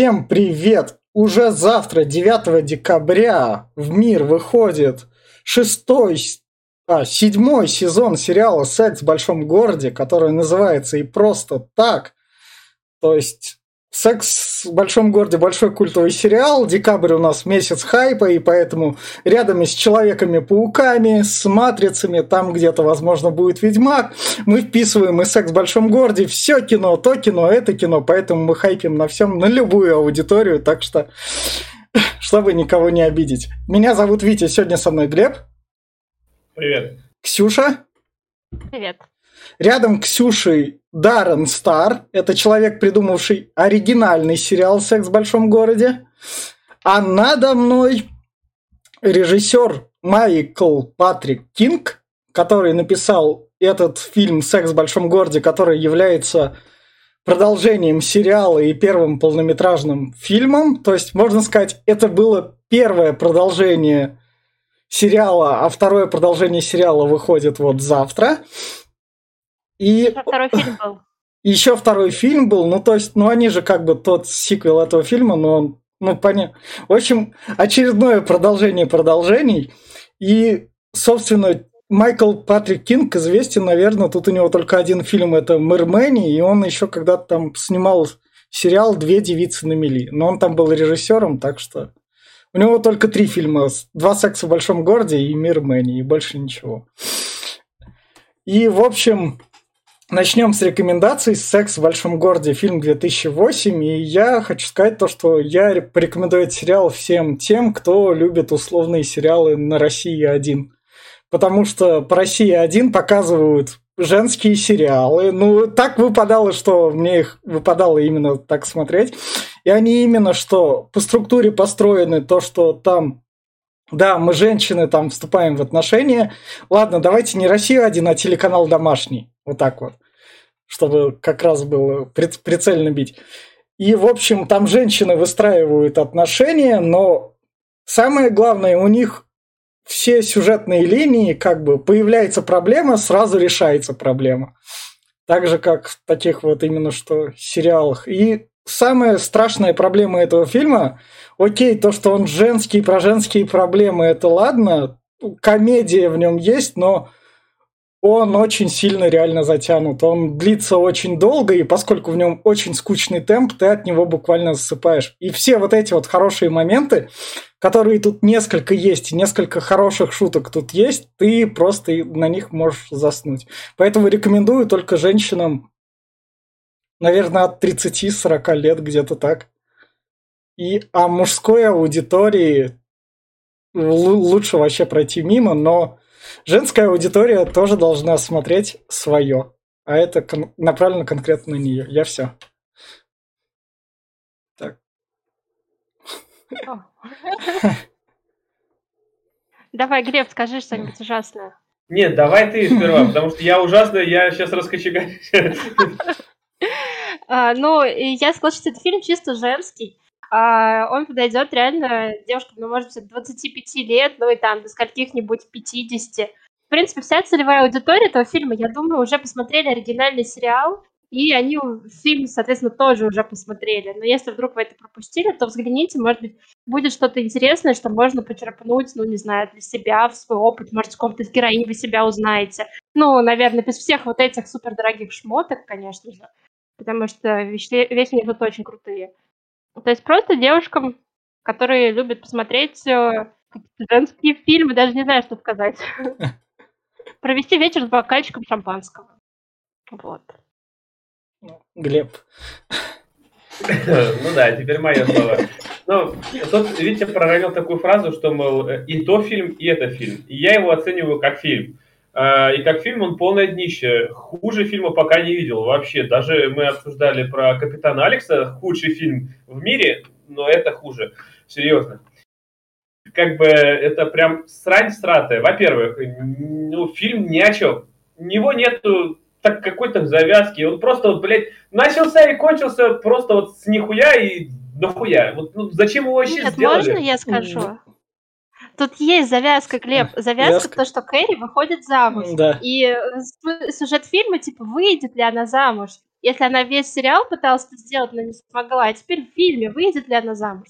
Всем привет! Уже завтра, 9 декабря, в мир выходит шестой, а, седьмой сезон сериала «Секс в большом городе», который называется и просто так. То есть Секс в большом городе большой культовый сериал. Декабрь у нас месяц хайпа, и поэтому рядом с Человеками-пауками, с Матрицами, там где-то, возможно, будет Ведьмак, мы вписываем и Секс в большом городе, все кино, то кино, это кино, поэтому мы хайпим на всем, на любую аудиторию, так что, чтобы никого не обидеть. Меня зовут Витя, сегодня со мной Глеб. Привет. Ксюша. Привет. Рядом Ксюшей Даррен Стар. Это человек, придумавший оригинальный сериал «Секс в большом городе». А надо мной режиссер Майкл Патрик Кинг, который написал этот фильм «Секс в большом городе», который является продолжением сериала и первым полнометражным фильмом. То есть, можно сказать, это было первое продолжение сериала, а второе продолжение сериала выходит вот завтра. И второй фильм был. Еще второй фильм был, ну то есть, ну они же как бы тот сиквел этого фильма, но он, ну понятно. В общем, очередное продолжение продолжений. И, собственно, Майкл Патрик Кинг известен, наверное, тут у него только один фильм, это «Мэрмэни», и он еще когда-то там снимал сериал «Две девицы на мели». Но он там был режиссером, так что... У него только три фильма. «Два секса в большом городе» и «Мир Мэнни», и больше ничего. И, в общем, Начнем с рекомендаций. «Секс в большом городе» фильм 2008. И я хочу сказать то, что я порекомендую этот сериал всем тем, кто любит условные сериалы на России 1. Потому что по России 1 показывают женские сериалы. Ну, так выпадало, что мне их выпадало именно так смотреть. И они именно что по структуре построены, то, что там да, мы женщины там вступаем в отношения. Ладно, давайте не Россию один, а телеканал домашний. Вот так вот. Чтобы как раз было прицельно бить. И, в общем, там женщины выстраивают отношения, но самое главное, у них все сюжетные линии, как бы появляется проблема, сразу решается проблема. Так же, как в таких вот именно что сериалах. И самая страшная проблема этого фильма, окей, то, что он женский, про женские проблемы, это ладно, комедия в нем есть, но он очень сильно реально затянут. Он длится очень долго, и поскольку в нем очень скучный темп, ты от него буквально засыпаешь. И все вот эти вот хорошие моменты, которые тут несколько есть, несколько хороших шуток тут есть, ты просто на них можешь заснуть. Поэтому рекомендую только женщинам, наверное, от 30-40 лет где-то так. И а мужской аудитории лучше вообще пройти мимо, но женская аудитория тоже должна смотреть свое. А это кон- направлено конкретно на нее. Я все. Так. Давай, Глеб, скажи что-нибудь ужасное. Нет, давай ты сперва, потому что я ужасный, я сейчас раскочегарюсь. А, ну, я что этот фильм чисто женский. А, он подойдет реально девушкам, ну, может быть, от 25 лет, ну и там до скольких-нибудь 50. В принципе, вся целевая аудитория этого фильма, я думаю, уже посмотрели оригинальный сериал, и они фильм, соответственно, тоже уже посмотрели. Но если вдруг вы это пропустили, то взгляните, может быть, будет что-то интересное, что можно почерпнуть, ну, не знаю, для себя, в свой опыт, может, в каком-то из героинь вы себя узнаете. Ну, наверное, без всех вот этих супердорогих шмоток, конечно же, потому что вещи, вещи не тут очень крутые. То есть просто девушкам, которые любят посмотреть э, женские фильмы, даже не знаю, что сказать. Провести вечер с бокальчиком шампанского. Вот. Глеб. Ну да, теперь мое слово. Ну, тут Витя проронил такую фразу, что, мол, и то фильм, и это фильм. И я его оцениваю как фильм. А, и как фильм он полное днище. Хуже фильма пока не видел вообще. Даже мы обсуждали про Капитана Алекса, худший фильм в мире, но это хуже. Серьезно. Как бы это прям срань стратая. Во-первых, ну, фильм ни о чем. У него нету так какой-то завязки. Он просто вот, блядь, начался и кончился просто вот с нихуя и нахуя. Вот ну, зачем его вообще Нет, сделали? можно я скажу? Тут есть завязка, Глеб. Завязка Завязка. то, что Кэрри выходит замуж. Да. И э, сюжет фильма, типа, выйдет ли она замуж? если она весь сериал пыталась это сделать, но не смогла, а теперь в фильме выйдет ли она замуж?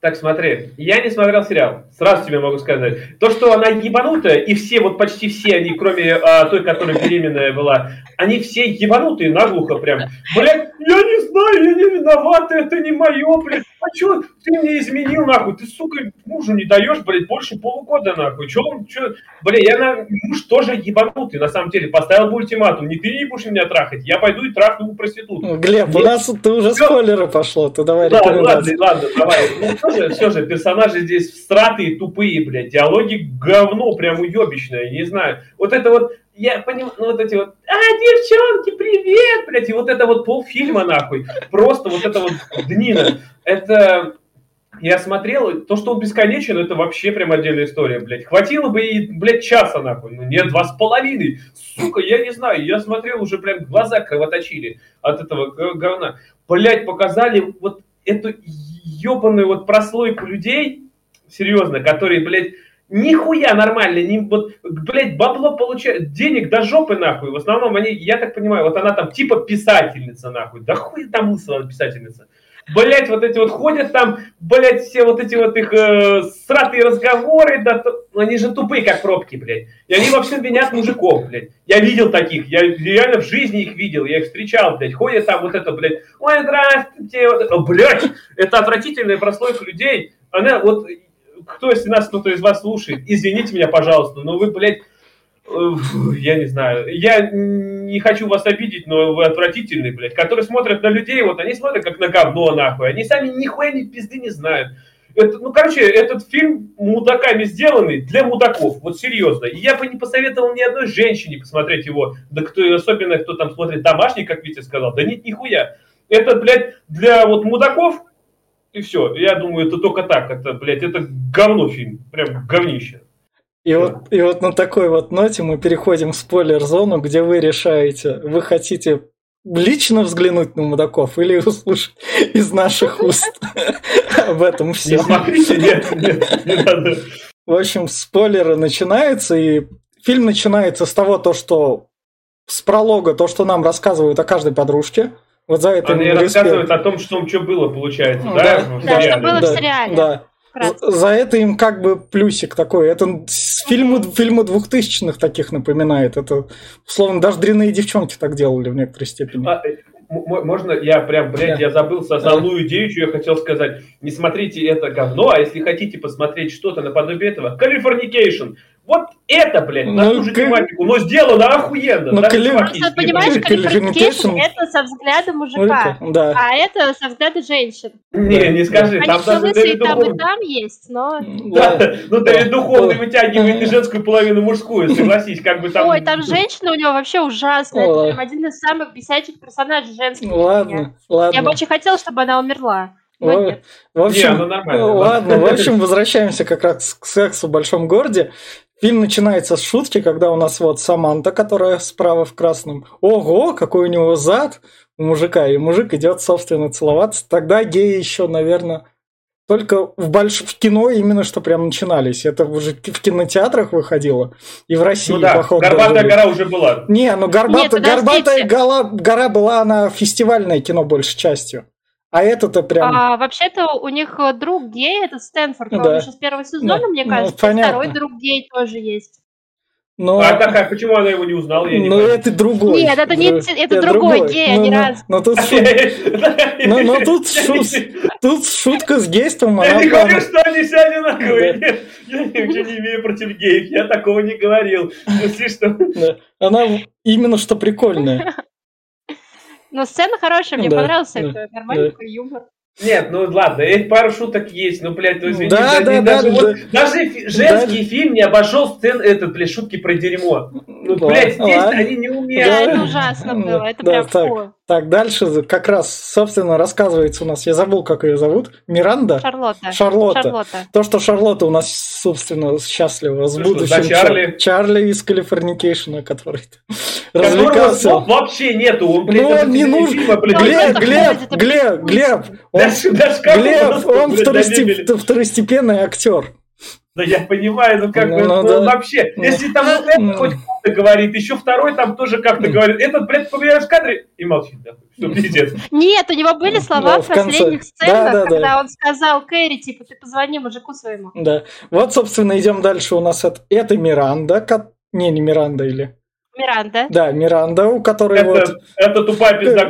Так, смотри, я не смотрел сериал, сразу тебе могу сказать. То, что она ебанутая, и все, вот почти все они, кроме а, той, которая беременная была, они все ебанутые наглухо прям. Блядь, я не знаю, я не виноват, это не мое, блядь. А что ты мне изменил, нахуй? Ты, сука, мужу не даешь, блядь, больше полугода, нахуй. Че он, че? Блядь, я на... муж тоже ебанутый, на самом деле. Поставил бы ультиматум. Не ты не будешь меня трахать, я пойду и трахну проститутку. Глеб, у нас ты уже спойлеры пошло, ты давай да, ладно, ладно, давай. Ну, же, все же, персонажи здесь всратые, тупые, блядь, диалоги говно, прям уебищное, не знаю. Вот это вот, я понимаю, ну вот эти вот, а, девчонки, привет, блядь, и вот это вот полфильма, нахуй, просто вот это вот днина. Это, я смотрел, то, что он бесконечен, это вообще прям отдельная история, блядь. Хватило бы и, блядь, часа, нахуй. Ну, нет, два с половиной. Сука, я не знаю, я смотрел, уже прям глаза кровоточили от этого говна. Блядь, показали вот эту ебаную вот прослойку людей, серьезно, которые, блядь, нихуя нормально, не, вот, блядь, бабло получают, денег до жопы нахуй. В основном они, я так понимаю, вот она там типа писательница нахуй. Да хуй там она писательница. Блять, вот эти вот ходят там, блять, все вот эти вот их э, сратые разговоры, да, ну, они же тупые, как пробки, блядь. И они во всем винят мужиков, блядь. Я видел таких, я реально в жизни их видел, я их встречал, блядь. Ходят там вот это, блядь, ой, здравствуйте, вот это, блядь, это отвратительная прослойка людей. Она вот, кто из нас, кто-то из вас слушает, извините меня, пожалуйста, но вы, блядь, я не знаю, я не хочу вас обидеть, но вы отвратительные, блядь, которые смотрят на людей, вот они смотрят как на говно, нахуй, они сами нихуя ни пизды не знают. Это, ну, короче, этот фильм мудаками сделанный для мудаков, вот серьезно. И я бы не посоветовал ни одной женщине посмотреть его, да кто, особенно кто там смотрит домашний, как Витя сказал, да нет, нихуя. Это, блядь, для вот мудаков, и все. Я думаю, это только так, это, блядь, это говно фильм, прям говнище. И вот, и вот на такой вот ноте мы переходим в спойлер-зону, где вы решаете, вы хотите лично взглянуть на мудаков или услышать из наших уст об этом все. Не смотрите, нет, нет, не надо. В общем, спойлеры начинаются, и фильм начинается с того, то, что с пролога, то, что нам рассказывают о каждой подружке. Вот за это Они рассказывают о том, что, что было, получается, да? Да, да что было в сериале. Да. За это им как бы плюсик такой. Это фильмы, фильмы двухтысячных таких напоминает. Это, условно, даже дрянные девчонки так делали в некоторой степени. А, э, можно я прям, блядь, я забыл основную идею, что я хотел сказать. Не смотрите это говно, а если хотите посмотреть что-то наподобие этого, Californication. Вот это, блядь, на ну, ту же тематику, но сделано охуенно. Ну, кали... Просто, понимаешь, Californication это со взгляда мужика, да. а это со взгляда женщин. Не, не скажи, Они там даже Дэвид там и там есть, но... Да, ну Дэвид Духовный вытягивает и женскую половину мужскую, согласись, как бы там... Ой, там женщина у него вообще ужасная, это прям один из самых бесячих персонажей женских. Ладно, ладно. Я бы очень хотела, чтобы она умерла. В, в общем, не, ну ладно, в общем, возвращаемся как раз к сексу в большом городе. Фильм начинается с шутки, когда у нас вот Саманта, которая справа в красном. Ого, какой у него зад у мужика. И мужик идет, собственно, целоваться. Тогда геи еще, наверное, только в, больш... в кино именно что прям начинались. Это уже в кинотеатрах выходило. И в России, ну да, походу. Горбатая гора уже была. Не, ну горбата... Нет, Горбатая гора... гора была, она фестивальное кино большей частью. А это-то прям... А, вообще-то у них э, друг гей, это Стэнфорд, да. он еще с первого сезона, да. мне ну, кажется. Ну, второй друг гей тоже есть. Но... А как, а почему она его не узнала? Я не ну, это другой. Нет, это, не, это, это другой, другой гей, ну, а не раз. Но тут, шут... но, но тут, шут... тут шутка с гейством. Я не говорю, что они все одинаковые. Я ничего не имею против геев, я такого не говорил. Она именно что прикольная. Но сцена хорошая, мне да, понравился, да, нормальный да. юмор. Нет, ну ладно, эти пару шуток есть, ну, блядь, ну извини, да, да, даже, да, вот, да. даже женский да. фильм не обошел сцен, этот, блядь, шутки про дерьмо. Ну, да, блядь, здесь ладно. они не умеют. Да, это ужасно было, это да, прям так, фу. так, дальше как раз, собственно, рассказывается у нас, я забыл, как ее зовут, Миранда? Шарлотта. Шарлотта. Шарлотта. То, что Шарлотта у нас, собственно, счастлива с ну, будущим. Чарли. Чарли из Калифорникейшена, который развлекался. вообще нету, он, блядь, ну, он не нужен. Глеб, Глеб, Глеб, Глеб, даже, даже Глеб, он второстеп... второстепенный актер. Да я понимаю, ну как Ну, бы, ну ну, да. вообще, Ну. если там вот Ну. хоть как-то говорит, еще второй там тоже как-то Ну. говорит, этот, блядь, поменяешь в кадре и молчит, да, все, пиздец. Нет, у него были слова Да, в последних Да, сценах, да, да. когда он сказал Кэрри, типа, ты позвони мужику своему. Да. Вот, собственно, идем дальше. У нас это, это Миранда. Не, не Миранда или... Миранда. Да, Миранда, у которой вот... Это, это тупая пизда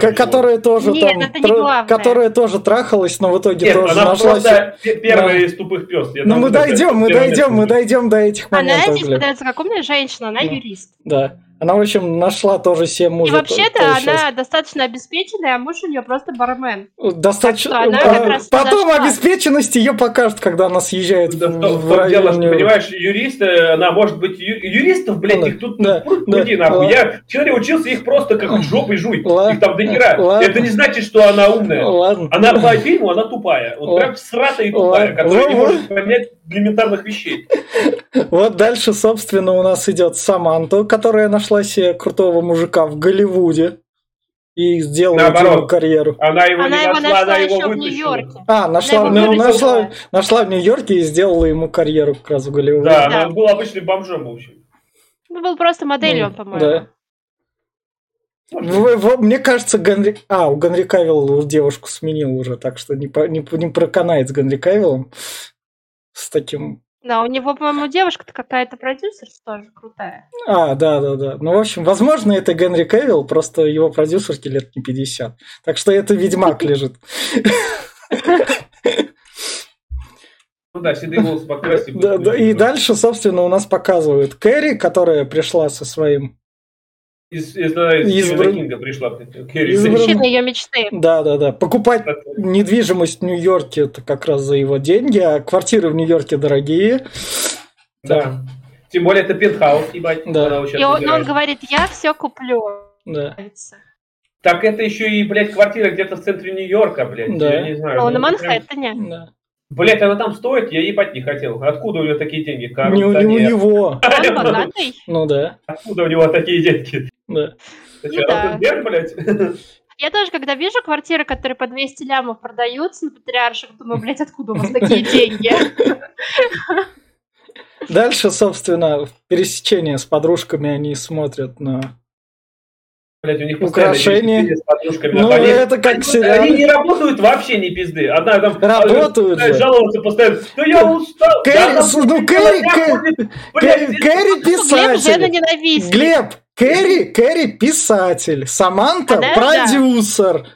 К- которая тоже Нет, там, это не главное. которая тоже трахалась, но в итоге Нет, тоже она нашла. се- просто пе- первая Да. из тупых пес. Я Ну мы это дойдем, мы дойдем, мы дойдем до этих Она моментов. здесь Глеб. пытается как умная женщина, она Да. юрист. Да. Она, в общем, нашла тоже себе И мужа. вообще-то то- то сейчас. она достаточно объеспеченная, а муж у нее просто бармен. Достаточно. Так что она а, как раз Потом зашла. обеспеченность ее покажет, когда она съезжает Да, в, в том дело, что, понимаешь, юристы, она может быть ю- юристов, блядь, Да, их тут да, пруд да, пруди, нахуй. ладно. Я в теории учился их просто как жопой жуй. Ладно, Их там до хера. ладно. Это не значит, что она умная. Ладно. Она по фильму, она тупая. Вот Ладно. прям сратая и тупая, Ладно. которая не Вот, может понять элементарных вещей. Вот дальше, собственно, у нас идет Саманта, которая нашла себе крутого мужика в Голливуде и сделала Наоборот. ему карьеру. Она его Она не его нашла, нашла она его еще в. Нью-Йорке. А, нашла, его ну, нашла, нашла в Нью-Йорке и сделала ему карьеру как раз в Голливуде. Да, Да. она был обычным бомжом, в общем. Ну, был просто моделью, Ну, по-моему. да. В- в- мне кажется, Генри... А, у Генри Кавилла девушку сменил уже, так что не, по- не, по- не проканает с Генри Кавиллом. С таким... Да, у него, по-моему, девушка-то какая-то продюсер тоже крутая. А, да, да, да. Ну, в общем, возможно, это Генри Кавилл, просто его продюсерке лет не 50. Так что это Ведьмак лежит. Ну да, седые волосы покрасить. Да, да, И дальше, собственно, у нас показывают Кэрри, которая пришла со своим... Из, из, из Избран- Стивена Кинга пришла. Мужчина ее мечты. Да, да, да. Покупать недвижимость в Нью-Йорке это как раз за его деньги, а квартиры в Нью-Йорке дорогие. Да. Тем более это пентхаус, ебать. Да. И он, он говорит, я все куплю. Да. Так это еще и, блядь, квартира где-то в центре Нью-Йорка, блядь. Да. Я не знаю. Ну, на ну, Манхэттене. да. Блядь, она там стоит, я ебать не хотел. Откуда у него такие деньги? Не, у, не у него. Он богатый. Ну да. Откуда у него такие деньги? да. Ты Ну что, да. Ротенберг, блядь? Я тоже, когда вижу квартиры, которые по 200 лямов продаются на Патриарших, думаю, блядь, откуда у вас такие деньги? Дальше, собственно, в пересечение с подружками они смотрят на... Блядь, у них Украшения. Ну, Они- это как они, сериал. они не работают вообще ни пизды. Одна там Работают же. жаловаться постоянно. Да я устал. Кэрри, да, ну, блядь, Кэрри, Кэрри, Кэрри, Глеб писатель. ненавистник. Глеб, Кэрри, Кэрри писатель. Саманта А, да, продюсер.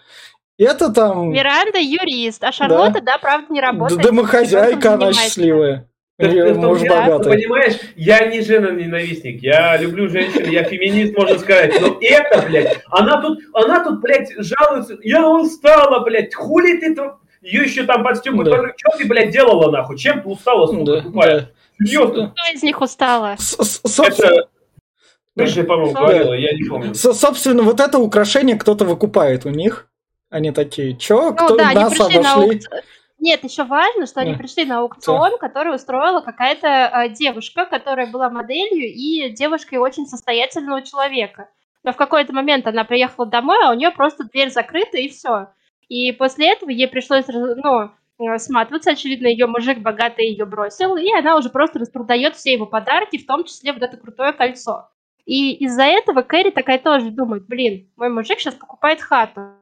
Это там Миранда юрист, а Шарлотта, да, правда, не работает. домохозяйка, она счастливая. Так Её ты в том муж богатый. Понимаешь, я не жена-ненавистник, я люблю женщин, я феминист, можно сказать, но это, блядь, она тут, она тут, блядь, жалуется, я устала, блядь, хули ты тут, ее еще там подстегивают, Да. что ты, блядь, делала, нахуй, чем ты устала, сука, Да, тупая, да. Кто из них устала? Это, ты же, по-моему, Да. говорила, я не помню. Собственно, вот это украшение кто-то выкупает у них. Они такие, чё, кто Ну да, они нас на обошли? аукцион. Нет, еще важно, что они пришли на аукцион, который устроила какая-то э, девушка, которая была моделью и девушкой очень состоятельного человека. Но в какой-то момент она приехала домой, а у нее просто дверь закрыта и все. И после этого ей пришлось, ну, э, сматываться, очевидно, ее мужик богатый ее бросил, и она уже просто распродает все его подарки, в том числе вот это крутое кольцо. И из-за этого Кэрри такая тоже думает, блин, мой мужик сейчас покупает хату,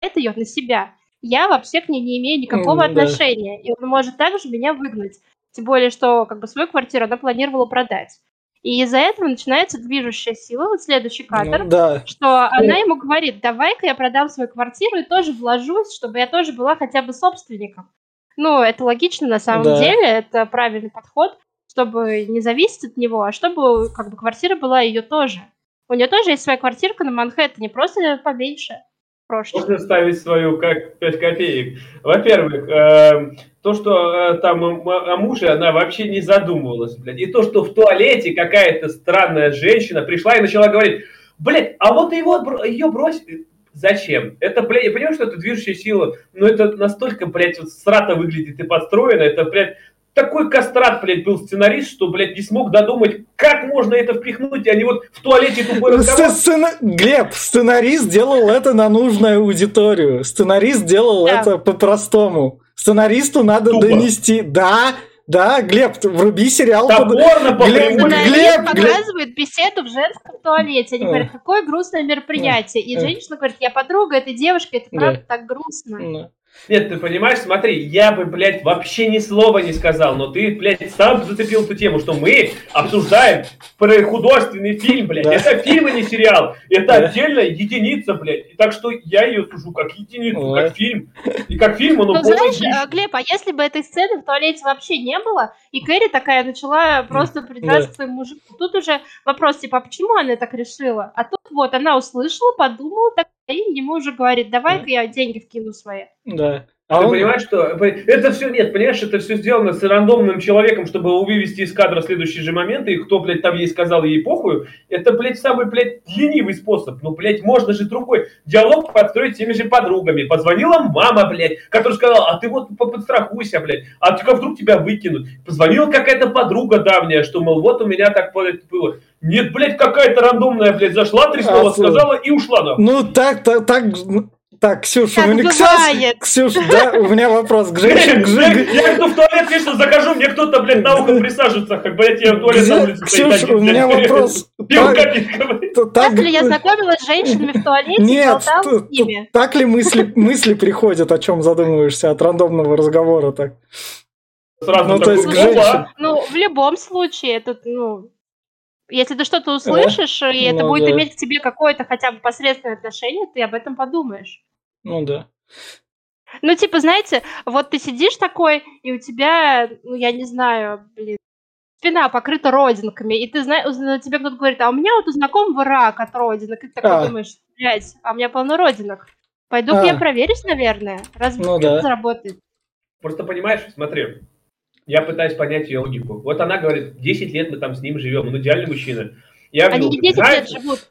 это ее на себя. Я вообще к ней не имею никакого да. отношения, и он может также меня выгнать. Тем более, что как бы свою квартиру она планировала продать. И из-за этого начинается движущая сила, вот следующий кадр, Ну, да. что она ему говорит, давай-ка я продам свою квартиру и тоже вложусь, чтобы я тоже была хотя бы собственником. Ну, это логично на самом Да. деле, это правильный подход, чтобы не зависеть от него, а чтобы как бы квартира была ее тоже. У нее тоже есть своя квартирка на Манхэттене, просто поменьше. Прошлое. Можно ставить свою как 5 копеек. Во-первых, э, то, что э, там о, о муже она вообще не задумывалась, блядь. И то, что в туалете какая-то странная женщина пришла и начала говорить, блядь, а вот его, ее брось... Зачем? Это, блядь, я понимаю, что это движущая сила, но это настолько, блядь, вот срато выглядит и подстроено, это, блядь, такой кастрат, блядь, был сценарист, что, блядь, не смог додумать, как можно это впихнуть, а не вот в туалете тупой разговор. Сц- сцена- Глеб, сценарист делал это на нужную аудиторию. Сценарист делал Да. это по-простому. Сценаристу надо Тупо. донести. Да, Да, Глеб, вруби сериал. Топорно по Глеб, Глеб, Глеб, показывает беседу в женском туалете. Они говорят, какое грустное мероприятие. И женщина говорит, я подруга этой девушки, это правда так грустно. Нет, ты понимаешь, смотри, я бы, блядь, вообще ни слова не сказал, но ты, блядь, сам зацепил эту тему, что мы обсуждаем про художественный фильм, блядь. Да. Это фильм, а не сериал. Это да. отдельная единица, блядь. И так что я ее сужу как единицу, Ой. как фильм. И как фильм он Ну, знаешь, дичь. Глеб, а если бы этой сцены в туалете вообще не было, и Кэрри такая начала просто придраться да. к своему мужику, тут уже вопрос, типа, а почему она так решила? А тут вот она услышала, подумала, так ему уже говорит, давай-ка я деньги вкину свои. Да. А ты он... понимаешь, что это все нет, понимаешь, это все сделано с рандомным человеком, чтобы вывести из кадра следующий же момент, и кто, блядь, там ей сказал ей похую, это, блядь, самый, блядь, ленивый способ. Ну, блядь, можно же другой диалог подстроить теми же подругами. Позвонила мама, блядь, которая сказала, а ты вот подстрахуйся, блядь, а ты как вдруг тебя выкинут. Позвонила какая-то подруга давняя, что, мол, вот у меня так было. Нет, блядь, какая-то рандомная, блядь, зашла, три слова а, сказала и ушла. Нахуй. Ну, так, так, так, так, Ксюша, у меня, Ксюша, Ксюша, да, у меня вопрос к женщине. Я иду в туалет, вечно захожу, мне кто-то, блядь, на ухо присаживается, как, блядь, я в туалет на улице Ксюша, у меня вопрос. Так ли я знакомилась с женщинами в туалете Нет, так ли мысли, мысли приходят, о чем задумываешься от рандомного разговора так? Сразу ну, то есть, к Ну, в любом случае, это, ну, если ты что-то услышишь, да? и это ну, будет да. иметь к тебе какое-то хотя бы посредственное отношение, ты об этом подумаешь. Ну да. Ну, типа, знаете, вот ты сидишь такой, и у тебя, ну, я не знаю, блин, спина покрыта родинками, и ты знаешь, тебе кто-то говорит, а у меня вот у знакомого рак от родинок, и ты такой а. думаешь, блядь, а у меня полно родинок. Пойду-ка а. я проверюсь, наверное, разве ну, да. заработает. Просто понимаешь, смотри, я пытаюсь понять ее логику. Вот она говорит, 10 лет мы там с ним живем, он идеальный мужчина. Я они не 10 лет живут.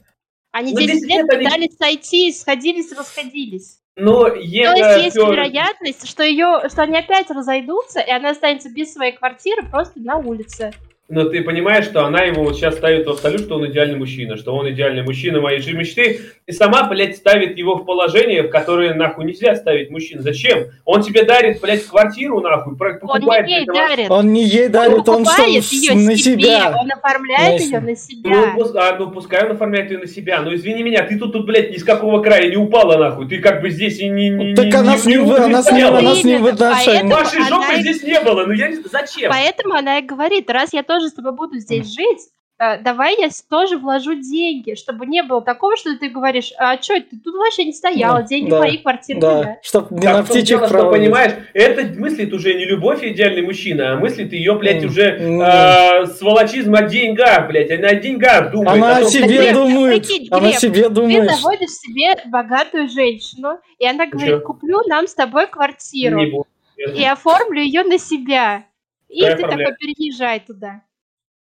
Они ну, 10, 10 лет пытались они... сойти, сходились, расходились. Но е... То есть есть все... вероятность, что, ее, что они опять разойдутся, и она останется без своей квартиры просто на улице. Но ты понимаешь, что она его вот сейчас ставит в абсолют, что он идеальный мужчина, что он идеальный мужчина моей же мечты, и сама, блядь, ставит его в положение, в которое, нахуй, нельзя ставить мужчин. Зачем? Он тебе дарит, блядь, квартиру, нахуй, покупает. Он не ей дарит. Он не ей дарит, он, он что, ее на себе. себя. Он оформляет ее на себя. Ну, а, ну, пускай он оформляет ее на себя. Ну, извини меня, ты тут, тут, блядь, ни с какого края не упала, нахуй. Ты как бы здесь и не... не так не, она, не, с ним, не, она, с ним, она с ним в отношениях. Вашей жопы здесь не было, ну я не... Зачем? Поэтому она и говорит, раз я тоже с тобой буду здесь жить, э, давай я тоже вложу деньги, чтобы не было такого, что ты говоришь, а что, ты тут вообще не стояла, деньги да, мои, квартиры да. да. Чтоб не на птичьих дело, что, понимаешь, это мыслит уже не любовь и идеальный мужчина, а мыслит ее, блядь, mm. уже mm. Э, сволочизм о деньгах, блядь, она о деньгах думает. Она о, том, себе Глеб, думает, прикинь, она Глеб, себе думает. Ты заводишь себе богатую женщину, и она говорит, Что? куплю нам с тобой квартиру и оформлю ее на себя. И Какая ты проблема? такой переезжай туда.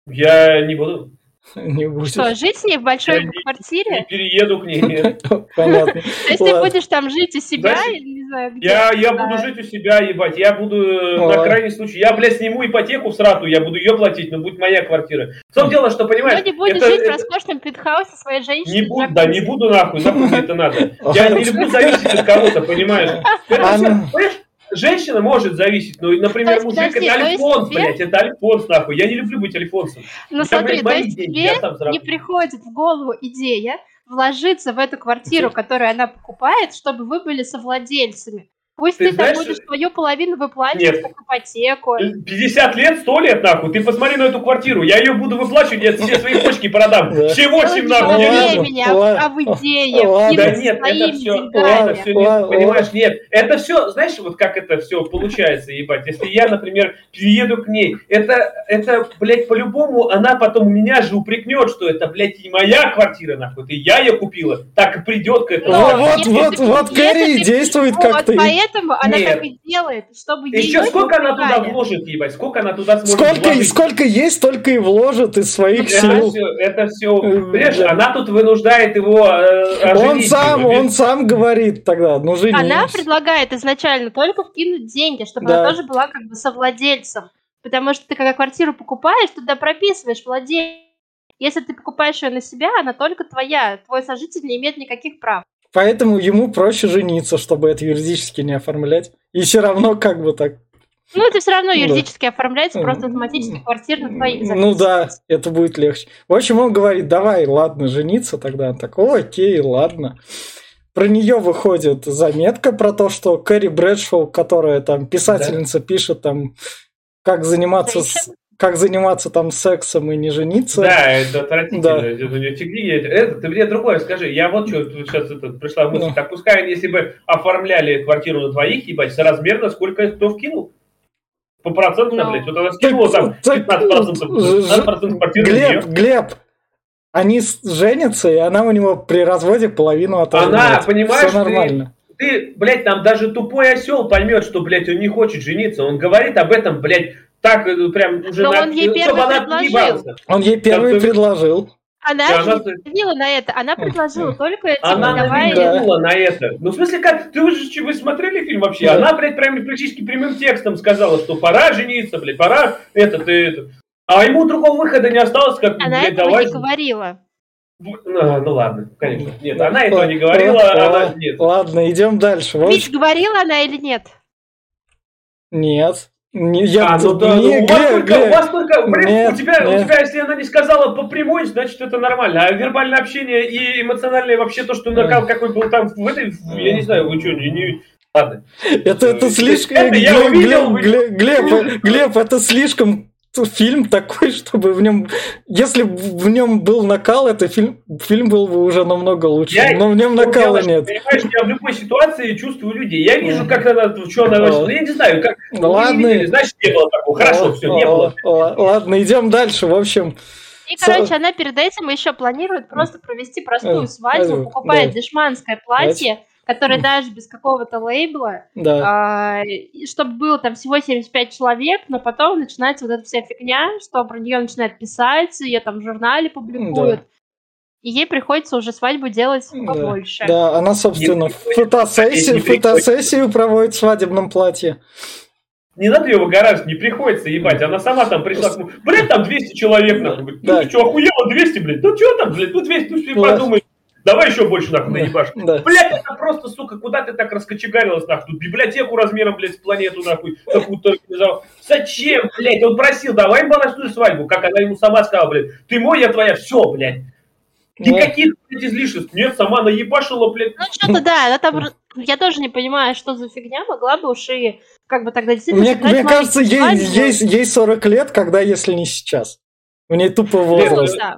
Я не буду. Не буду. Что, жить с ней в большой я квартире? Не, не перееду к ней. Понятно. То есть ты будешь там жить у себя? Не знаю, где я, я буду жить у себя, ебать. Я буду, э, на крайний случай, я, блядь, сниму ипотеку в срату, я буду ее платить, но будет моя квартира. В том дело, что, понимаешь... Ну, не будешь жить в роскошном пентхаусе своей женщины. Не буду, да, не буду нахуй, нахуй это надо. Я не люблю зависеть от кого-то, понимаешь? Понимаешь? Женщина может зависеть, ну, например, есть, мужик подожди, это альфонс, тебе... блядь, это альфонс, нахуй. Я не люблю быть альфонсом. Ну, я, смотри, блядь, то есть деньги, тебе не приходит в голову идея вложиться в эту квартиру, которую она покупает, чтобы вы были совладельцами. Пусть ты, ты знаешь, там будешь свою половину выплачивать как ипотеку. 50 лет, 100 лет, нахуй. Ты посмотри на эту квартиру. Я ее буду выплачивать, я все свои почки продам. Все 8, нахуй. Не меня, а в идеях. Да нет, это все, это все, понимаешь, нет. Это все, знаешь, вот как это все получается, ебать. Если я, например, приеду к ней, это, это, блядь, по-любому она потом меня же упрекнет, что это, блядь, не моя квартира, нахуй. Это я ее купила. Так и придет к этому. Вот, вот, вот, Кэрри действует как-то поэтому она Нет. так и делает, чтобы Еще сколько она туда вложит, ебать? Сколько она туда сможет сколько, вложить? Сколько есть, столько и вложит из своих это сил. Все, это все, понимаешь, да. она тут вынуждает его э, Он сам, его. он сам говорит тогда, ну женись. Она предлагает изначально только вкинуть деньги, чтобы да. она тоже была как бы совладельцем. Потому что ты когда квартиру покупаешь, туда прописываешь владельца. Если ты покупаешь ее на себя, она только твоя. Твой сожитель не имеет никаких прав. Поэтому ему проще жениться, чтобы это юридически не оформлять. И все равно как бы так. Ну, это все равно Да. юридически оформляется, просто автоматически квартира на твоих Ну да, это будет легче. В общем, он говорит, давай, ладно, жениться тогда. Он так, «О, окей, ладно. Про нее выходит заметка про то, что Кэрри Брэдшоу, которая там писательница, пишет там, как заниматься, с- как заниматься там сексом и не жениться. Да, это отвратительно. Да. Это ты мне другое скажи. Я вот что сейчас это, пришла мысль. Ну. Так пускай если бы оформляли квартиру на двоих, ебать, соразмерно, сколько кто вкинул? По процентам, Ну. блядь. Вот она скинула там Так, 15%, ж- 15% квартиры Глеб. Глеб, они женятся, и она у него при разводе половину оторвет. Она, понимаешь, Все ты- нормально. Ты, блядь, там даже тупой осел поймет, что, блядь, он не хочет жениться. Он говорит об этом, блядь, так э, прям уже... Но на- он ей чтобы первый она предложил. Он ей первый ты- предложил. Она не заявила на это, она предложила только типа, Она давай... Намекнула на это. Ну, в смысле, как? Ты уже че, вы смотрели фильм вообще? Да. Она, блядь, прям практически прямым текстом сказала, что пора жениться, блядь, пора это, ты это. А ему другого выхода не осталось, как, Она блядь, этого давай... не говорила. Ну, ну, ладно, конечно. Нет, она этого не говорила, она... Нет. Ладно, идем дальше. В Вич, общем, говорила она или нет? Нет. Я, А, ну да, не, ну, у, вас только, у вас только, блин, Нет, у, тебя, нет. у тебя, если она не сказала по прямой, значит это нормально. А вербальное общение и эмоциональное вообще то, что накал какой был там в этой, я не знаю, вы что, не, не- Ладно. это, это слишком... Это я Глеб, увидел, Глеб, Глеб, Глеб, Глеб, это слишком фильм такой, чтобы в нем... Если в нем был накал, это фильм, фильм был бы уже намного лучше. Я- Но в нем Ну, накала дело, нет. Понимаешь, я в любой ситуации чувствую людей. Я вижу, как она, что она, ну, я не знаю, как. Не ладно. видели, значит, не было такого. Хорошо, О, все, не о, было. о, Ладно, идем дальше. В общем, И, короче, она перед этим еще планирует просто провести Э, простую свадьбу, свадьбу, покупает да. дешманское платье, которое даже без какого-то лейбла, да. чтобы было там всего 75 человек, но потом начинается вот эта вся фигня, что про нее начинают писать, ее там в журнале публикуют. И ей приходится уже свадьбу делать Да. побольше. Да, она, собственно, фотосессию, фотосессию проводит в свадебном платье. Не надо ее выгораживать, не приходится ебать. Она сама там пришла. Блядь, там 200 человек, нахуй. Да. Ты что, охуела 200, блядь? Ну что там, блядь, ну 200, ну что Да. подумай. Давай еще больше, нахуй, наебашь. Да. Блядь, это просто, сука, куда ты так раскочегарилась, нахуй? Тут библиотеку размером, блядь, с планету, нахуй, какую-то организовал. Зачем, блядь? Он просил, давай балансную свадьбу. Как она ему сама сказала, блядь, ты мой, я твоя, все, блядь. Да. Никаких, блядь, излишеств. Нет, сама наебашила, блядь. Ну, что-то да, она там... Я тоже не понимаю, что за фигня, могла бы уж и как бы тогда действительно... Мне, мне кажется, ей, ей, ей 40 лет, когда, если не сейчас. У нее тупо Ну, возраст. да.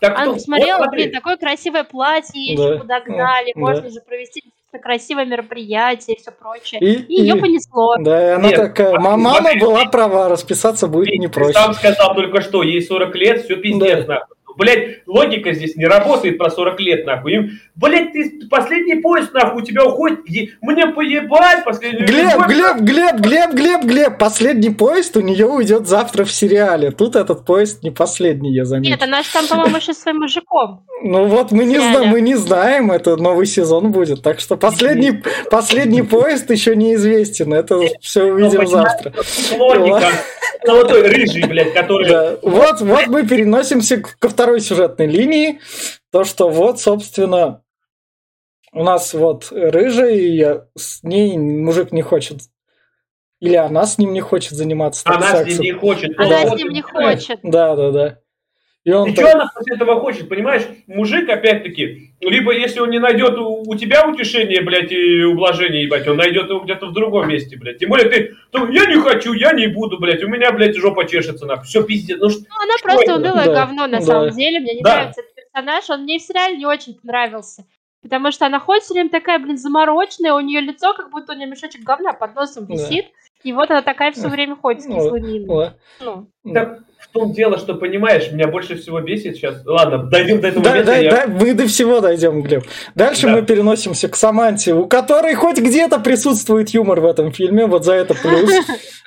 Так Она что, посмотрела, вот смотри. блин, такое красивое платье, ей Да. еще подогнали, Да. можно же провести действительно красивое мероприятие и все прочее. И, И ее и- понесло. да, и она Нет, такая, мама смотри. была права, расписаться будет не проще. сам сказал только что, ей 40 лет, все пиздец, Да. нахуй. Блять, логика здесь не работает про 40 лет, нахуй. Им, блять, ты последний поезд, нахуй, у тебя уходит. Мне поебать, последний Глеб, поезд. Глеб, Глеб, Глебб, Глеб, Глеб, последний поезд у нее уйдет завтра в сериале. Тут этот поезд не последний, я заметил. Нет, она же там, по-моему, еще своим мужиком. Ну вот мы не, знаем, мы не знаем, это новый сезон будет. Так что последний, последний поезд еще неизвестен. Это все увидим понимаешь, завтра. Логика. Золотой рыжий, блядь, который... Да. Вот, вот мы переносимся к- второй сюжетной линии. То, что вот, собственно, у нас вот рыжая, и с ней мужик не хочет. Или она с ним не хочет заниматься Она с ним не хочет. Она Да. с ним не хочет. Да, да, да. И он И так- что она после этого хочет, понимаешь? Мужик, опять-таки, либо если он не найдет у, у тебя утешение, блядь, и ублажение, ебать, он найдет его где-то в другом месте, блядь. Тем более ты, то, я не хочу, я не буду, блядь, у меня, блядь, жопа чешется, нахуй. Все, пиздец. Ну, что- Ну, она просто это? унылое Да, говно, на да. самом деле. Мне не Да. нравится этот персонаж. Он мне в сериале не очень понравился. Потому что она ходит все время такая, блин, замороченная, у нее лицо, как будто у нее мешочек говна под носом Да. И вот она такая все время ходит с кислой миной. Ла- Ну, Так в том дело, что, понимаешь, меня больше всего бесит сейчас. Ладно, дойдем до этого Да, момента. да, я- да, мы до всего дойдем, Глеб. Дальше Да. мы переносимся к Саманте, у которой хоть где-то присутствует юмор в этом фильме, вот за это плюс.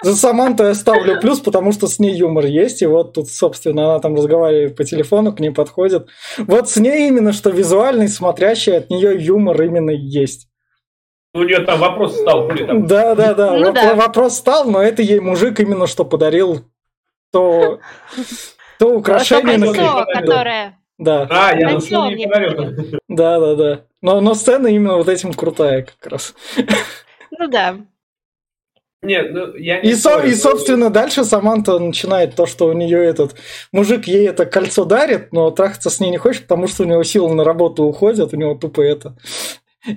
За Саманту я ставлю плюс, потому что с ней юмор есть, и вот тут, собственно, она там разговаривает по телефону, к ней подходит. Вот с ней именно, что визуальный, смотрящий, от нее юмор именно есть. У нее там вопрос стал, хули там. Да, да, да, Ну Воп- да. вопрос стал, но это ей мужик именно что подарил то, то украшение. на кольцо, ко- которое... Да, А, я ну, мне не подарил. да, да, да. Но, но сцена именно вот этим крутая как раз. Ну да. Нет, ну я не И, со- и, но- собственно, дальше Саманта начинает то, что у нее этот мужик ей это кольцо дарит, но трахаться с ней не хочет, потому что у него силы на работу уходят, у него тупо это.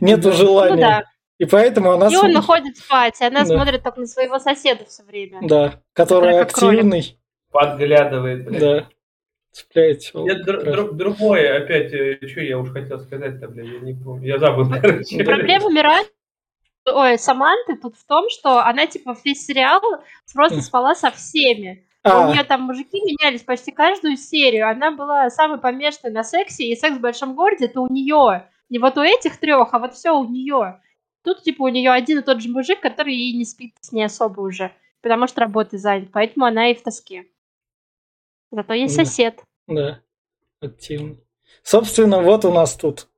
Нету Ну Ну желания. да. И поэтому она... И он см- уходит спать, и она Да. смотрит только на своего соседа все время. Да, который как кролик. активный. подглядывает. блядь. Да. Цепляет челку. Нет, др- др- другое, опять, что я уж хотел сказать-то, блядь, я не помню. Я забыл, короче. Проблема Мирай, ой, Саманты тут в том, что она типа весь сериал просто спала со всеми. У А, нее там мужики менялись почти каждую серию. Она была самой помешанной на сексе, и секс в большом городе это у нее. Не вот у этих трех, а вот все у нее. Тут типа у нее один и тот же мужик, который и не спит с ней особо уже, потому что работой занят, поэтому она и в тоске. Зато есть Да. сосед. да, активный. Собственно, вот у нас тут